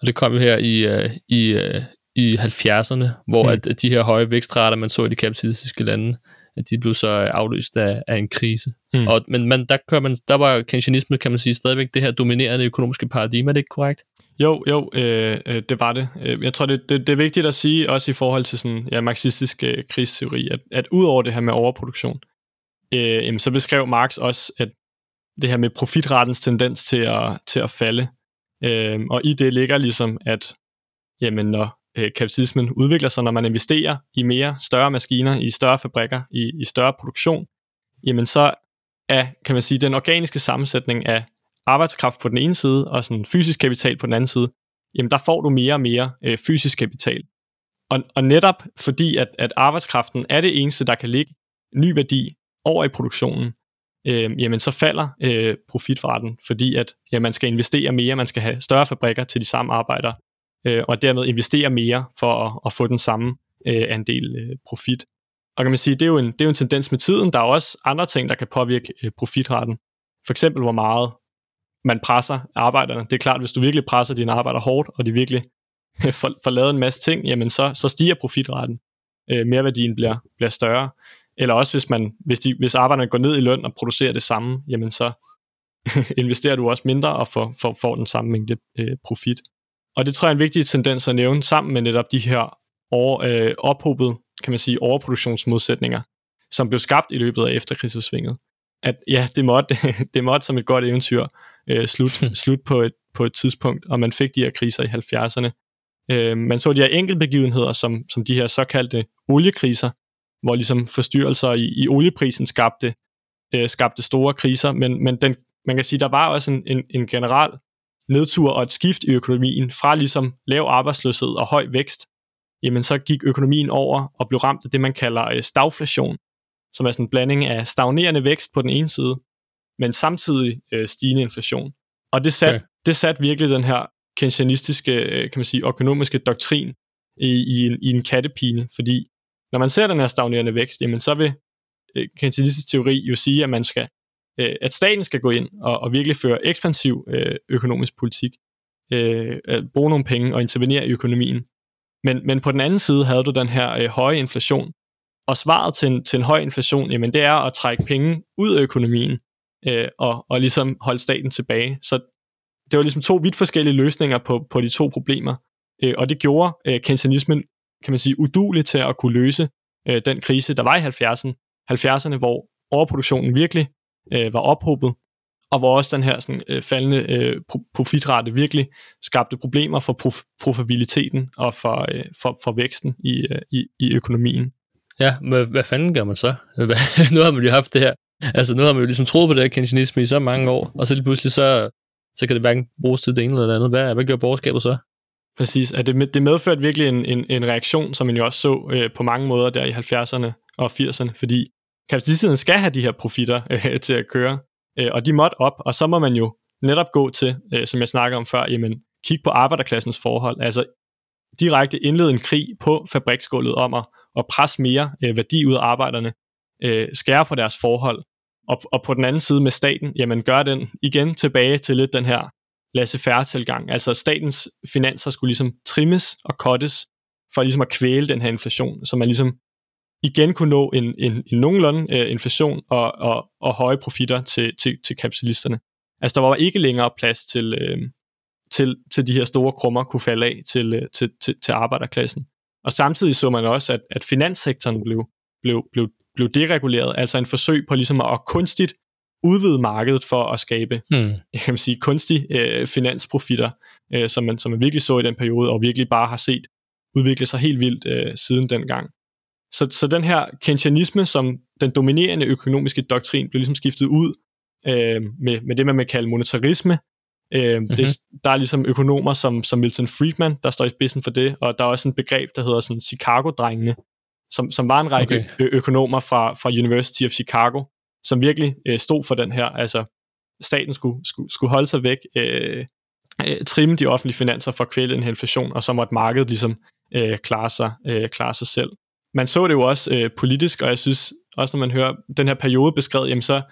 Og det kom jo her i, uh, i, uh, i 70'erne, hvor mm. at, at de her høje vækstrater, man så i de kapitalistiske lande, at de blev så afløst af, af en krise. Mm. Og, men, men der, kører man, der var keynesianisme, kan man sige, stadigvæk det her dominerende økonomiske paradigme, er det ikke korrekt? Jo, jo, øh, øh, det var det. Øh, jeg tror, det, det, det er vigtigt at sige, også i forhold til sådan, ja, marxistisk øh, kristeori, at, at ud over det her med overproduktion, øh, jamen, så beskrev Marx også, at det her med profitrettens tendens til at, til at falde, øh, og i det ligger ligesom, at jamen, når øh, kapitalismen udvikler sig, når man investerer i mere større maskiner, i større fabrikker, i, i større produktion, jamen så er, kan man sige, den organiske sammensætning af arbejdskraft på den ene side, og sådan fysisk kapital på den anden side, jamen der får du mere og mere øh, fysisk kapital. Og, og netop fordi, at, at arbejdskraften er det eneste, der kan ligge ny værdi over i produktionen, øh, jamen så falder øh, profitretten, fordi at ja, man skal investere mere, man skal have større fabrikker til de samme arbejdere, øh, og dermed investere mere for at, at få den samme øh, andel øh, profit. Og kan man sige, det er, jo en, det er jo en tendens med tiden. Der er også andre ting, der kan påvirke øh, profitretten. For eksempel, hvor meget man presser arbejderne. Det er klart, hvis du virkelig presser dine arbejdere hårdt, og de virkelig får, får lavet en masse ting, jamen så, så stiger profitretten. Øh, merværdien bliver, bliver større. Eller også hvis, man, hvis, de, hvis arbejderne går ned i løn og producerer det samme, jamen så investerer du også mindre og får, får, får den samme mængde øh, profit. Og det tror jeg er en vigtig tendens at nævne sammen med netop de her over, øh, ophobede, kan man sige, overproduktionsmodsætninger, som blev skabt i løbet af efterkrigsudsvinget. At ja, det måtte, det måtte som et godt eventyr øh, slut, hmm. slut på, et, på et tidspunkt, og man fik de her kriser i 70'erne. Øh, man så de her enkeltbegivenheder, som, som de her såkaldte oliekriser, hvor ligesom forstyrrelser i, i olieprisen skabte, øh, skabte store kriser, men, men den, man kan sige, der var også en, en, en general nedtur og et skift i økonomien fra ligesom lav arbejdsløshed og høj vækst, jamen så gik økonomien over og blev ramt af det, man kalder øh, stagflation, som er sådan en blanding af stagnerende vækst på den ene side, men samtidig øh, stigende inflation. Og det satte okay. det sat virkelig den her keynesianistiske, øh, kan man sige, økonomiske doktrin i, i, en, i en kattepine, fordi når man ser den her stagnerende vækst, jamen så vil øh, keynesianistisk teori jo sige, at man skal øh, at staten skal gå ind og, og virkelig føre ekspansiv øh, økonomisk politik, øh, at bruge nogle penge og intervenere i økonomien. Men, men på den anden side havde du den her øh, høje inflation, og svaret til en, til en høj inflation, jamen det er at trække penge ud af økonomien øh, og, og ligesom holde staten tilbage. Så det var ligesom to vidt forskellige løsninger på, på de to problemer, øh, og det gjorde øh, keynesianismen, kan man sige, udulig til at kunne løse øh, den krise, der var i 70'erne, 70'erne, hvor overproduktionen virkelig øh, var ophobet, og hvor også den her sådan, øh, faldende øh, profitrate virkelig skabte problemer for prof- profitabiliteten og for, øh, for, for væksten i, øh, i, i økonomien. Ja, hvad, hvad fanden gør man så? Hvad, nu har man jo haft det her, altså nu har man jo ligesom troet på det her keynesianisme i så mange år, og så lige pludselig så, så kan det hverken bruges til det ene eller det andet. Hvad, hvad gør borgerskabet så? Præcis, at det, det medførte virkelig en, en, en reaktion, som man jo også så øh, på mange måder der i 70'erne og 80'erne, fordi kapitalisterne skal have de her profitter øh, til at køre, øh, og de måtte op, og så må man jo netop gå til, øh, som jeg snakker om før, jamen kig på arbejderklassens forhold, altså direkte indlede en krig på fabriksgulvet om at, at presse mere øh, værdi ud af arbejderne, øh, skære på deres forhold, og, og på den anden side med staten, jamen gør den igen tilbage til lidt den her laissez-faire tilgang. Altså statens finanser skulle ligesom trimmes og kottes for ligesom at kvæle den her inflation, så man ligesom igen kunne nå en, en, en nogenlunde uh, inflation og, og, og høje profitter til, til, til kapitalisterne. Altså der var ikke længere plads til, uh, til, til de her store krummer kunne falde af til, uh, til, til, til arbejderklassen. Og samtidig så man også, at, at finanssektoren blev, blev, blev, blev dereguleret, altså en forsøg på ligesom at kunstigt udvide markedet for at skabe hmm. jeg kan sige, kunstige øh, finansprofitter, øh, som, man, som man virkelig så i den periode, og virkelig bare har set udvikle sig helt vildt øh, siden dengang. Så, så den her keynesianisme som den dominerende økonomiske doktrin blev ligesom skiftet ud øh, med, med det, man vil kalde monetarisme. Øh, mm-hmm. det, der er ligesom økonomer som, som Milton Friedman, der står i spidsen for det, og der er også en begreb, der hedder sådan Chicago-drengene, som, som var en række okay. økonomer fra, fra University of Chicago, som virkelig øh, stod for den her, altså staten skulle, skulle, skulle holde sig væk, øh, øh, trimme de offentlige finanser for at kvæle den her inflation, og så måtte markedet ligesom øh, klare, sig, øh, klare sig selv. Man så det jo også øh, politisk, og jeg synes også, når man hører den her periode beskrevet, jamen så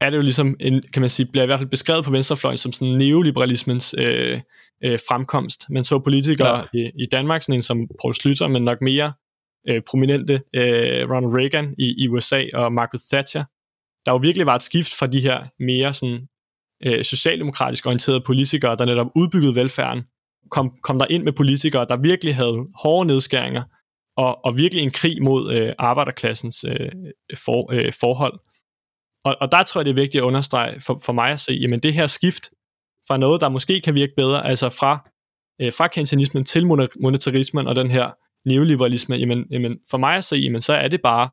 er det jo ligesom, en, kan man sige, bliver i hvert fald beskrevet på venstrefløjen som sådan neoliberalismens øh, øh, fremkomst. Man så politikere ja. i, i Danmark, sådan en som Paul Slytter, men nok mere øh, prominente øh, Ronald Reagan i, i USA og Margaret Thatcher, der jo virkelig var et skift fra de her mere sådan, øh, socialdemokratisk orienterede politikere, der netop udbyggede velfærden, kom, kom der ind med politikere, der virkelig havde hårde nedskæringer, og, og virkelig en krig mod øh, arbejderklassens øh, for, øh, forhold. Og, og der tror jeg, det er vigtigt at understrege for, for mig at se, jamen det her skift fra noget, der måske kan virke bedre, altså fra, øh, fra kantianismen til monetarismen og den her neoliberalisme, jamen, jamen for mig at se, jamen så er det bare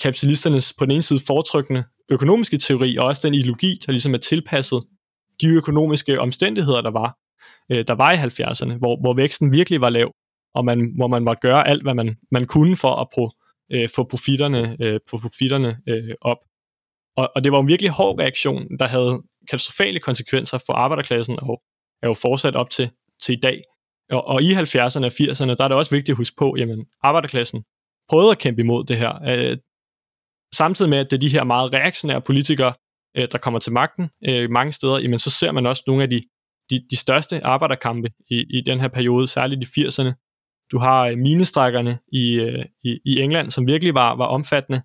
kapitalisternes på den ene side foretrykkende økonomiske teori, og også den ideologi, der ligesom er tilpasset de økonomiske omstændigheder, der var, øh, der var i 70'erne, hvor, hvor væksten virkelig var lav, og man, hvor man måtte gøre alt, hvad man, man kunne for at pro, øh, få profitterne, øh, få profitterne øh, op. Og, og det var en virkelig hård reaktion, der havde katastrofale konsekvenser for arbejderklassen, og er jo fortsat op til, til i dag. Og, og i 70'erne og 80'erne, der er det også vigtigt at huske på, jamen arbejderklassen prøvede at kæmpe imod det her. Øh, Samtidig med, at det er de her meget reaktionære politikere, øh, der kommer til magten øh, mange steder, jamen så ser man også nogle af de, de, de største arbejderkampe i, i den her periode, særligt i 80'erne. Du har øh, minestrækkerne i, øh, i, i England, som virkelig var, var omfattende,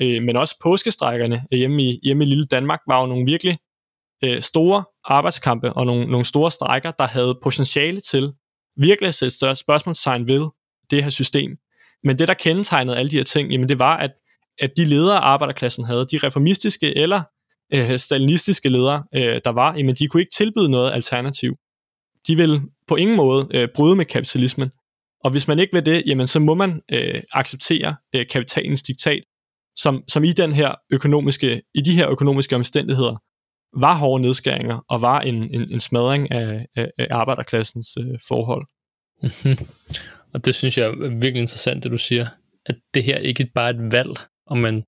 øh, men også påskestrækkerne hjemme i, hjemme i lille Danmark var jo nogle virkelig øh, store arbejdskampe og nogle, nogle store strækker, der havde potentiale til virkelig at sætte større spørgsmålstegn ved det her system. Men det, der kendetegnede alle de her ting, jamen det var, at at de ledere, arbejderklassen havde, de reformistiske eller øh, stalinistiske ledere, øh, der var, jamen de kunne ikke tilbyde noget alternativ. De ville på ingen måde øh, bryde med kapitalismen. Og hvis man ikke vil det, jamen så må man øh, acceptere øh, kapitalens diktat, som, som i den her økonomiske, i de her økonomiske omstændigheder var hårde nedskæringer og var en, en, en smadring af, af, af arbejderklassens øh, forhold. Mhm. og det synes jeg er virkelig interessant, det du siger, at det her ikke bare er et valg, om man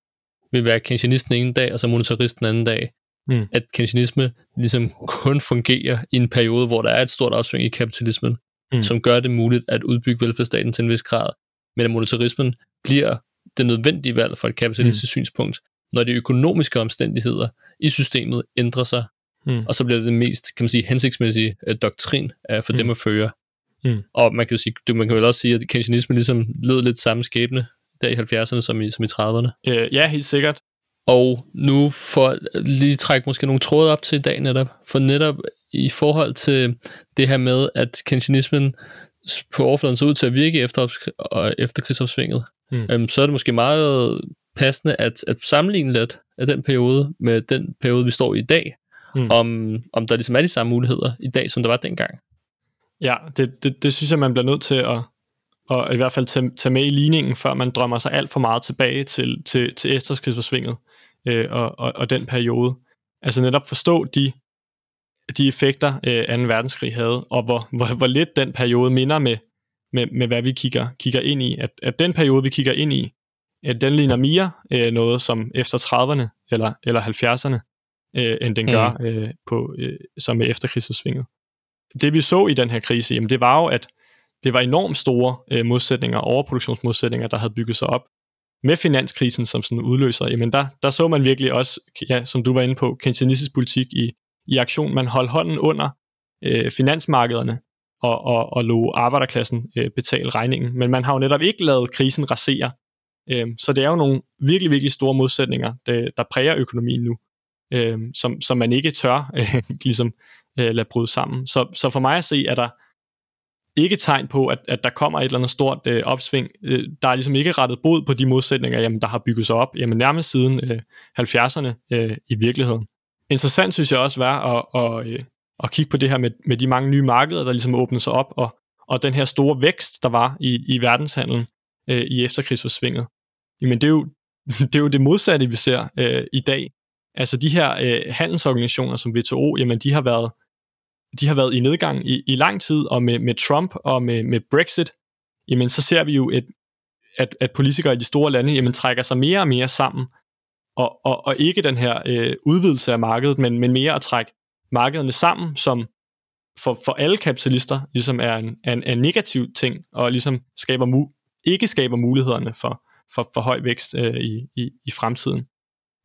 vil være keynesianist den ene dag, og så monetarist den anden dag. Mm. At keynesianisme ligesom kun fungerer i en periode, hvor der er et stort opsving i kapitalismen, mm. som gør det muligt at udbygge velfærdsstaten til en vis grad. Men at monetarismen bliver det nødvendige valg for et kapitalistisk mm. synspunkt, når de økonomiske omstændigheder i systemet ændrer sig, mm. og så bliver det den mest, kan man sige, hensigtsmæssige uh, doktrin uh, for mm. dem at føre. Mm. Og man kan, sige, man kan vel også sige, at keynesianismen ligesom led lidt samme skæbne der i 70'erne som i, som i 30'erne. Øh, ja, helt sikkert. Og nu for lige trække måske nogle tråde op til i dag netop, for netop i forhold til det her med, at keynesianismen på overfladen så ud til at virke efter, efter krigsopsvinget, mm. øhm, så er det måske meget passende at, at sammenligne lidt af den periode med den periode, vi står i i dag, mm. om, om der ligesom er de samme muligheder i dag, som der var dengang. Ja, det, det, det synes jeg, man bliver nødt til at, og i hvert fald tage, tage med i ligningen, før man drømmer sig alt for meget tilbage til, til, til efterskridsforsvinget øh, og, og, og den periode. Altså netop forstå de, de effekter, øh, 2. verdenskrig havde, og hvor, hvor, hvor lidt den periode minder med, med, med hvad vi kigger, kigger ind i. At, at den periode, vi kigger ind i, at den ligner mere øh, noget som efter 30'erne eller, eller 70'erne, øh, end den gør mm. øh, på, øh, som med efterkrigsforsvinget. Det vi så i den her krise, jamen det var jo, at det var enormt store øh, modsætninger, overproduktionsmodsætninger, der havde bygget sig op med finanskrisen som sådan udløser. Jamen der, der så man virkelig også, ja, som du var inde på, keynesianistisk politik i, i aktion. Man holdt hånden under øh, finansmarkederne og, og, og lå arbejderklassen øh, betale regningen. Men man har jo netop ikke lavet krisen rasere. Øh, så det er jo nogle virkelig, virkelig store modsætninger, der, der præger økonomien nu, øh, som, som man ikke tør øh, ligesom øh, lade bryde sammen. Så, så for mig at se, er der ikke tegn på, at, at der kommer et eller andet stort øh, opsving. Øh, der er ligesom ikke rettet bod på de modsætninger, jamen, der har bygget sig op jamen, nærmest siden øh, 70'erne øh, i virkeligheden. Interessant synes jeg også var at, at, øh, at kigge på det her med, med de mange nye markeder, der ligesom åbnede sig op, og, og den her store vækst, der var i, i verdenshandlen øh, i efterkrigsforsvinget. Jamen det er jo det, er jo det modsatte, vi ser øh, i dag. Altså de her øh, handelsorganisationer som WTO, jamen de har været de har været i nedgang i, i lang tid, og med, med Trump og med, med Brexit, jamen så ser vi jo, et, at, at politikere i de store lande jamen, trækker sig mere og mere sammen, og, og, og ikke den her øh, udvidelse af markedet, men, men mere at trække markederne sammen, som for, for alle kapitalister ligesom er en, en, en negativ ting, og ligesom skaber mu- ikke skaber mulighederne for, for, for høj vækst øh, i, i, i fremtiden.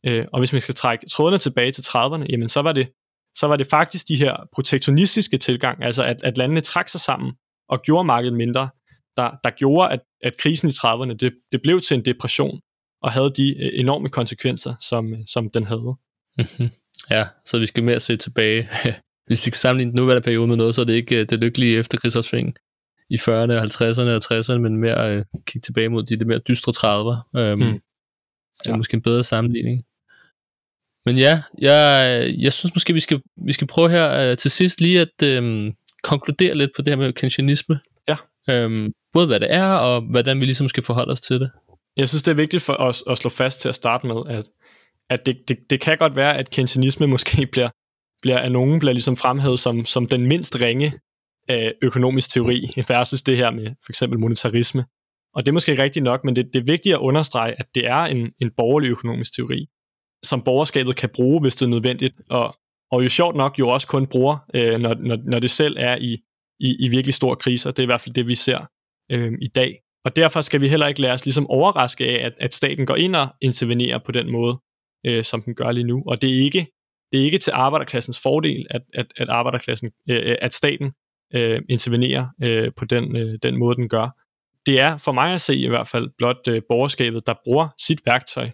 Øh, og hvis man skal trække trådene tilbage til 30'erne, jamen så var det så var det faktisk de her protektionistiske tilgang, altså at, at landene trak sig sammen og gjorde markedet mindre, der, der gjorde, at, at krisen i 30'erne, det, det blev til en depression, og havde de øh, enorme konsekvenser, som, som den havde. Mm-hmm. Ja, så vi skal mere se tilbage. Hvis vi kan sammenligne den nuværende periode med noget, så er det ikke øh, det lykkelige efterkrigsopsving i 40'erne, 50'erne og 60'erne, men mere øh, kigge tilbage mod de, de mere dystre 30'er. Øhm, mm. Ja. Er måske en bedre sammenligning. Men ja, jeg, jeg synes måske, vi skal, vi skal prøve her uh, til sidst lige at øhm, konkludere lidt på det her med keynesianisme. Ja. Øhm, både hvad det er, og hvordan vi ligesom skal forholde os til det. Jeg synes, det er vigtigt for os at slå fast til at starte med, at, at det, det, det kan godt være, at keynesianisme måske bliver, bliver af nogen bliver ligesom fremhævet som, som den mindst ringe af økonomisk teori versus det her med for eksempel monetarisme. Og det er måske ikke rigtigt nok, men det, det er vigtigt at understrege, at det er en, en borgerlig økonomisk teori som borgerskabet kan bruge, hvis det er nødvendigt, og, og jo sjovt nok jo også kun bruger, øh, når, når, når det selv er i, i, i virkelig stor krise, og Det er i hvert fald det, vi ser øh, i dag. Og derfor skal vi heller ikke lade os ligesom overraske af, at, at staten går ind og intervenerer på den måde, øh, som den gør lige nu. Og det er ikke, det er ikke til arbejderklassens fordel, at, at, at arbejderklassen, øh, øh at staten øh, intervenerer øh, på den, øh, den måde, den gør. Det er for mig at se i hvert fald blot øh, borgerskabet, der bruger sit værktøj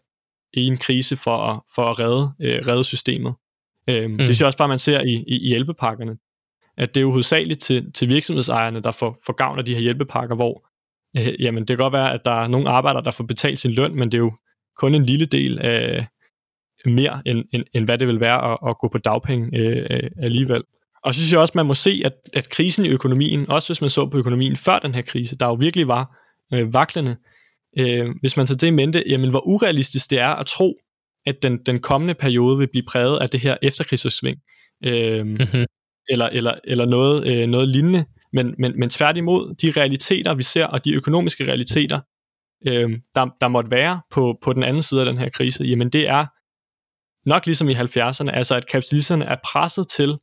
i en krise for at, for at redde, øh, redde systemet. Øhm, mm. Det synes jeg også bare, man ser i, i, i hjælpepakkerne. At det er jo hovedsageligt til, til virksomhedsejerne, der får, får gavn af de her hjælpepakker, hvor øh, jamen, det kan godt være, at der er nogle arbejdere, der får betalt sin løn, men det er jo kun en lille del af mere, end, end, end hvad det vil være at, at gå på dagpenge øh, øh, alligevel. Og så synes jeg også, man må se, at, at krisen i økonomien, også hvis man så på økonomien før den her krise, der jo virkelig var øh, vaklende, øh, hvis man tager det i mente, jamen hvor urealistisk det er at tro, at den, den kommende periode vil blive præget af det her efterkrigsudsving, øh, mm-hmm. eller, eller, eller noget, øh, noget lignende, men, men, men tværtimod, de realiteter, vi ser, og de økonomiske realiteter, øh, der, der måtte være på, på den anden side af den her krise, jamen det er nok ligesom i 70'erne, altså at kapitalisterne er presset til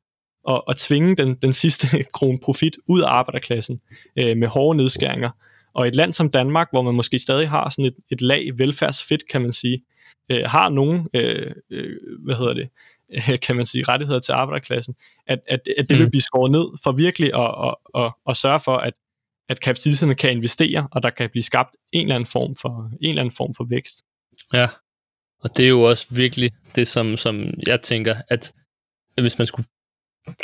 at, at tvinge den, den sidste kron profit ud af arbejderklassen øh, med hårde nedskæringer, og et land som Danmark, hvor man måske stadig har sådan et, et lag velfærdsfedt, kan man sige, øh, har nogen, øh, øh, hvad hedder det, øh, kan man sige, rettigheder til arbejderklassen, at, at, at det mm. vil blive skåret ned for virkelig at, at, at, at sørge for, at, at kapitalisterne kan investere, og der kan blive skabt en eller anden form for, en eller anden form for vækst. Ja, og det er jo også virkelig det, som, som jeg tænker, at hvis man skulle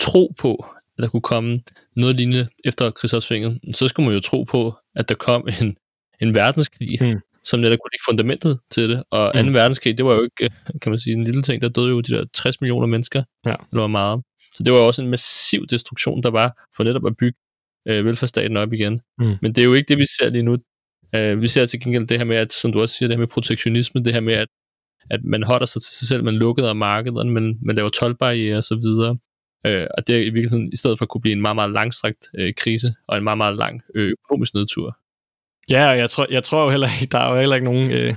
tro på, at der kunne komme noget lignende efter krigsopsvinget, så skulle man jo tro på, at der kom en, en verdenskrig, mm. som netop kunne lægge fundamentet til det. Og 2. Mm. verdenskrig, det var jo ikke, kan man sige, en lille ting. Der døde jo de der 60 millioner mennesker, ja. eller var meget. Så det var jo også en massiv destruktion, der var for netop at bygge øh, velfærdsstaten op igen. Mm. Men det er jo ikke det, vi ser lige nu. Uh, vi ser til gengæld det her med, at, som du også siger, det her med protektionisme, det her med, at, at man holder sig til sig selv, man lukker af markederne, man, man laver tolvbarriere og så videre. Øh, og det er i virkeligheden, i stedet for at kunne blive en meget, meget langstrakt øh, krise, og en meget, meget lang øh, økonomisk nedtur. Ja, og jeg tror, jeg tror jo heller ikke, der er jo heller ikke nogen øh,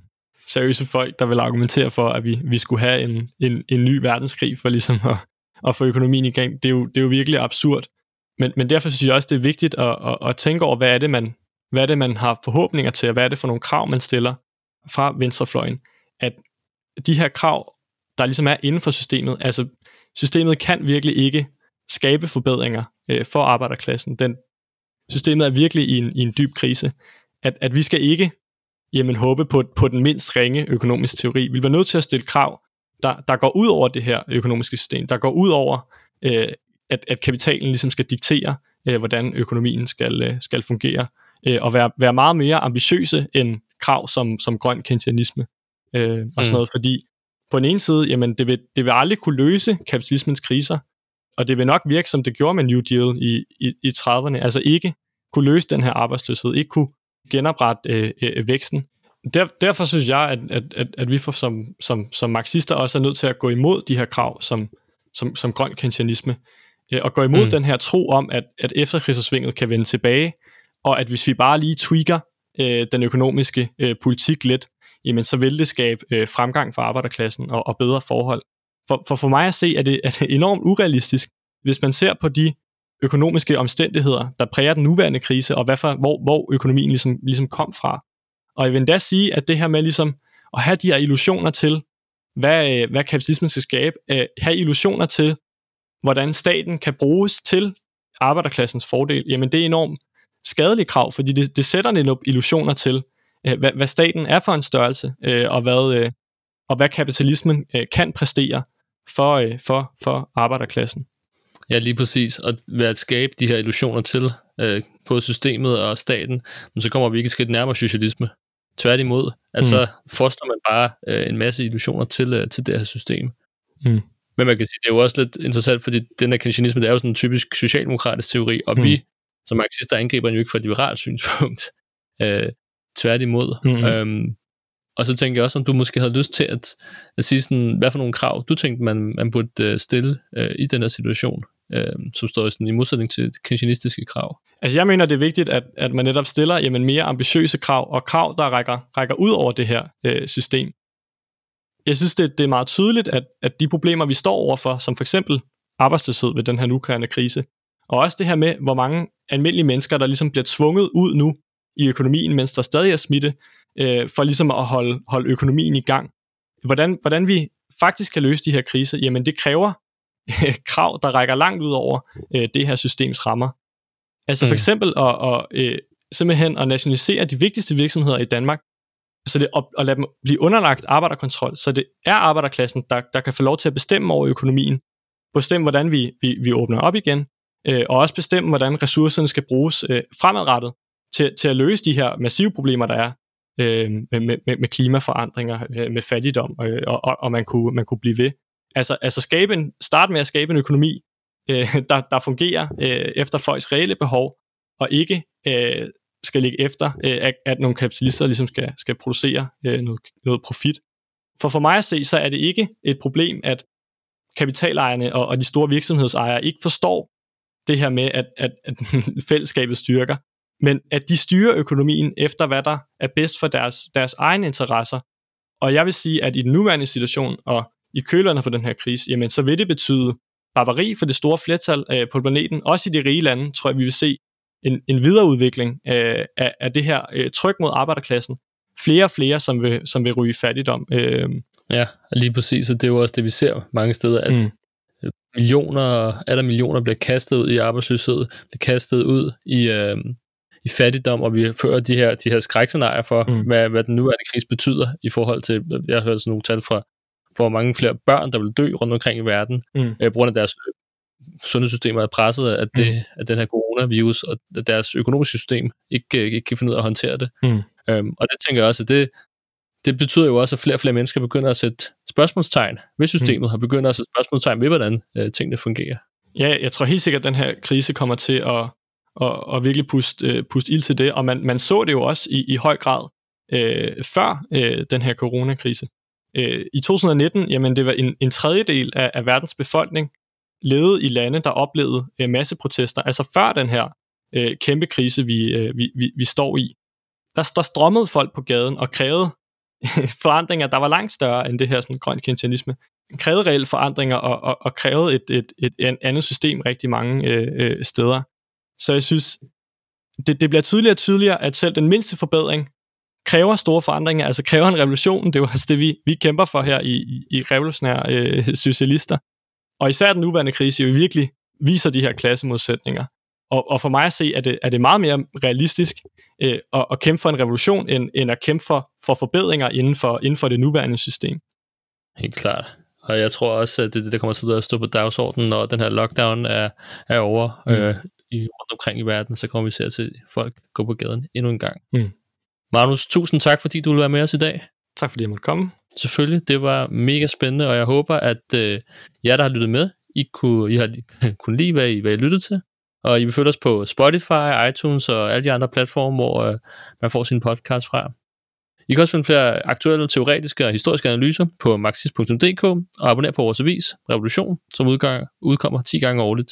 seriøse folk, der vil argumentere for, at vi, vi skulle have en, en, en ny verdenskrig for ligesom at, at få økonomien i gang. Det er jo, det er jo virkelig absurd. Men, men derfor synes jeg også, det er vigtigt at, at, at tænke over, hvad er, det, man, hvad er det, man har forhåbninger til, og hvad er det for nogle krav, man stiller fra venstrefløjen. At de her krav, der ligesom er inden for systemet, altså systemet kan virkelig ikke skabe forbedringer øh, for arbejderklassen. Den, systemet er virkelig i en, i en dyb krise. At, at vi skal ikke jamen, håbe på, på den mindst ringe økonomiske teori. Vi bliver nødt til at stille krav, der, der går ud over det her økonomiske system, der går ud over, øh, at, at kapitalen ligesom skal diktere, øh, hvordan økonomien skal, øh, skal fungere, øh, og være, være meget mere ambitiøse end krav som, som grøn keynesianisme øh, og sådan mm. noget, fordi på den ene side, jamen det vil, det vil aldrig kunne løse kapitalismens kriser, og det vil nok virke, som det gjorde med New Deal i, i, i 30'erne, altså ikke kunne løse den her arbejdsløshed, ikke kunne genoprette øh, øh, væksten. Der, derfor synes jeg, at, at, at, at vi for, som, som, som marxister også er nødt til at gå imod de her krav som, som, som grøn keynesianisme, øh, og gå imod mm. den her tro om, at, at efterkrigsersvinget kan vende tilbage, og at hvis vi bare lige tweaker øh, den økonomiske øh, politik lidt, jamen så vil det skabe øh, fremgang for arbejderklassen og, og bedre forhold. For, for for mig at se, er det, er det enormt urealistisk, hvis man ser på de økonomiske omstændigheder, der præger den nuværende krise, og hvad for, hvor, hvor økonomien ligesom, ligesom kom fra. Og jeg vil endda sige, at det her med ligesom at have de her illusioner til, hvad, øh, hvad kapitalismen skal skabe, øh, have illusioner til, hvordan staten kan bruges til arbejderklassens fordel, jamen det er enormt skadelige krav, fordi det, det sætter netop illusioner til, øh, hvad, hvad staten er for en størrelse, øh, og, hvad, øh, og hvad kapitalismen øh, kan præstere for, øh, for, for arbejderklassen. Ja, lige præcis. Og ved at skabe de her illusioner til øh, på systemet og staten, men så kommer vi ikke et skridt nærmere socialisme. Tværtimod, altså mm. foster man bare øh, en masse illusioner til, øh, til det her system. Mm. Men man kan sige, det er jo også lidt interessant, fordi den her keynesianisme, det er jo sådan en typisk socialdemokratisk teori, og mm. vi som marxister angriber jo ikke fra et liberalt synspunkt. Øh, tværtimod. Mm. Øhm, og så tænker jeg også, om du måske havde lyst til at, at sige sådan, hvad for nogle krav, du tænkte, man, man burde uh, stille uh, i den her situation, uh, som står sådan, i modsætning til keynesianistiske krav. Altså jeg mener, det er vigtigt, at, at man netop stiller jamen, mere ambitiøse krav, og krav, der rækker, rækker ud over det her uh, system. Jeg synes, det, det er meget tydeligt, at, at de problemer, vi står overfor, som for eksempel arbejdsløshed ved den her nukærende krise, og også det her med, hvor mange almindelige mennesker, der ligesom bliver tvunget ud nu i økonomien, mens der stadig er smitte, øh, for ligesom at holde, holde økonomien i gang. Hvordan, hvordan vi faktisk kan løse de her kriser, jamen det kræver krav, der rækker langt ud over øh, det her systems rammer. Altså mm. for eksempel at, at, øh, simpelthen at nationalisere de vigtigste virksomheder i Danmark, så det at, at lade dem blive underlagt arbejderkontrol, så det er arbejderklassen, der, der kan få lov til at bestemme over økonomien, bestemme, hvordan vi, vi, vi åbner op igen, øh, og også bestemme, hvordan ressourcerne skal bruges øh, fremadrettet til, til at løse de her massive problemer, der er øh, med, med, med klimaforandringer, øh, med fattigdom, øh, og, og, og man, kunne, man kunne blive ved. Altså, altså skabe en, start med at skabe en økonomi, øh, der, der fungerer øh, efter folks reelle behov, og ikke øh, skal ligge efter, øh, at, at nogle kapitalister ligesom skal, skal producere øh, noget, noget profit. For for mig at se, så er det ikke et problem, at kapitalejerne og, og de store virksomhedsejere ikke forstår det her med, at, at, at fællesskabet styrker, men at de styrer økonomien efter, hvad der er bedst for deres, deres egne interesser. Og jeg vil sige, at i den nuværende situation, og i kølerne på den her krise, jamen så vil det betyde barbari for det store flertal øh, på planeten. Også i de rige lande, tror jeg, vi vil se en, en videreudvikling øh, af, af det her øh, tryk mod arbejderklassen. Flere og flere, som vil, som vil ryge fattigdom. Øh. Ja, lige præcis, og det er jo også det, vi ser mange steder, at mm millioner, er der millioner bliver kastet ud i arbejdsløshed, bliver kastet ud i, øh, i fattigdom, og vi fører de her, de her skrækscenarier for, mm. hvad, hvad den nuværende krise betyder i forhold til, jeg har hørt sådan nogle tal fra, hvor mange flere børn, der vil dø rundt omkring i verden, mm. øh, på grund af deres sundhedssystemer er presset af, det, mm. af den her coronavirus, og deres økonomiske system ikke, ikke kan finde ud af at håndtere det. Mm. Øhm, og det tænker jeg også, at det, det betyder jo også, at flere og flere mennesker begynder at sætte spørgsmålstegn ved systemet, mm. har begyndt at sætte spørgsmålstegn ved, hvordan øh, tingene fungerer. Ja, jeg tror helt sikkert, at den her krise kommer til at, og, og virkelig puste, øh, puste ild til det, og man, man så det jo også i, i høj grad øh, før øh, den her coronakrise. Øh, I 2019, jamen det var en, en tredjedel af, af verdens befolkning levede i lande, der oplevede øh, masseprotester, altså før den her øh, kæmpe krise, vi, øh, vi, vi, vi står i. Der, der strømmede folk på gaden og krævede forandringer, der var langt større end det her sådan, grøn keynesianisme. Krævede reelle forandringer og, og, og krævede et, et, et, et andet system rigtig mange øh, øh, steder. Så jeg synes, det, det bliver tydeligere og tydeligere, at selv den mindste forbedring kræver store forandringer, altså kræver en revolution. Det er jo altså det, vi, vi kæmper for her i, i, i revolutionære øh, socialister. Og især den nuværende krise jo virkelig viser de her klassemodsætninger. Og, og for mig at se, er det, er det meget mere realistisk øh, at, at kæmpe for en revolution, end, end at kæmpe for, for forbedringer inden for, inden for det nuværende system. Helt klart. Og jeg tror også, at det det, der kommer til at stå på dagsordenen, når den her lockdown er, er over mm. øh, i, rundt omkring i verden, så kommer vi til at se folk gå på gaden endnu en gang. Mm. Magnus, tusind tak, fordi du ville være med os i dag. Tak fordi jeg måtte komme. Selvfølgelig, det var mega spændende, og jeg håber, at øh, jer, der har lyttet med, I, kunne, I har kunne lide, hvad I, hvad I lyttede til. Og I vil følge os på Spotify, iTunes og alle de andre platforme, hvor øh, man får sin podcast fra. I kan også finde flere aktuelle, teoretiske og historiske analyser på marxist.dk og abonnere på vores avis, Revolution, som udgang, udkommer 10 gange årligt.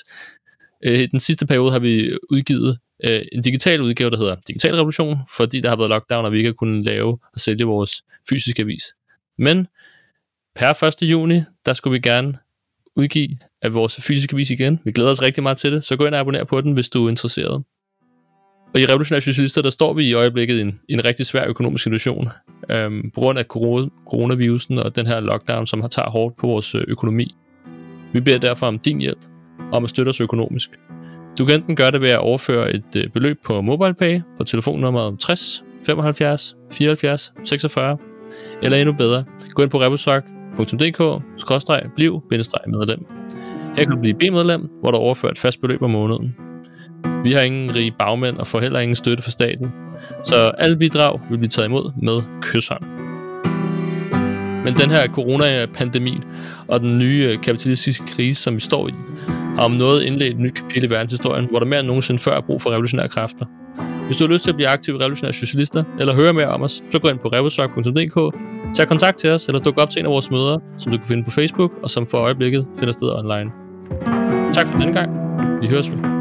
Øh, I den sidste periode har vi udgivet øh, en digital udgave, der hedder Digital Revolution, fordi der har været lockdown, og vi ikke har kunnet lave og sælge vores fysiske avis. Men per 1. juni, der skulle vi gerne udgive af vores fysiske avis igen. Vi glæder os rigtig meget til det, så gå ind og abonner på den, hvis du er interesseret. Og i Revolutionære Socialister, der står vi i øjeblikket i en, i en rigtig svær økonomisk situation, øhm, på grund af coronavirusen og den her lockdown, som har taget hårdt på vores øh, økonomi. Vi beder derfor om din hjælp, om at støtte os økonomisk. Du kan enten gøre det ved at overføre et øh, beløb på MobilePay på telefonnummeret 60 75 74 46, eller endnu bedre, gå ind på rebusoc.dk-bliv-medlem. Her kan du blive B-medlem, hvor du overfører et fast beløb om måneden. Vi har ingen rige bagmænd og får heller ingen støtte fra staten, så alle bidrag vil blive taget imod med kysshånd. Men den her coronapandemi og den nye øh, kapitalistiske krise, som vi står i, har om noget indledt et nyt kapitel i verdenshistorien, hvor der mere end nogensinde før er brug for revolutionære kræfter. Hvis du har lyst til at blive aktiv revolutionære socialister, eller høre mere om os, så gå ind på revolution.dk, tag kontakt til os, eller duk op til en af vores møder, som du kan finde på Facebook, og som for øjeblikket finder sted online. Tak for denne gang. Vi høres med.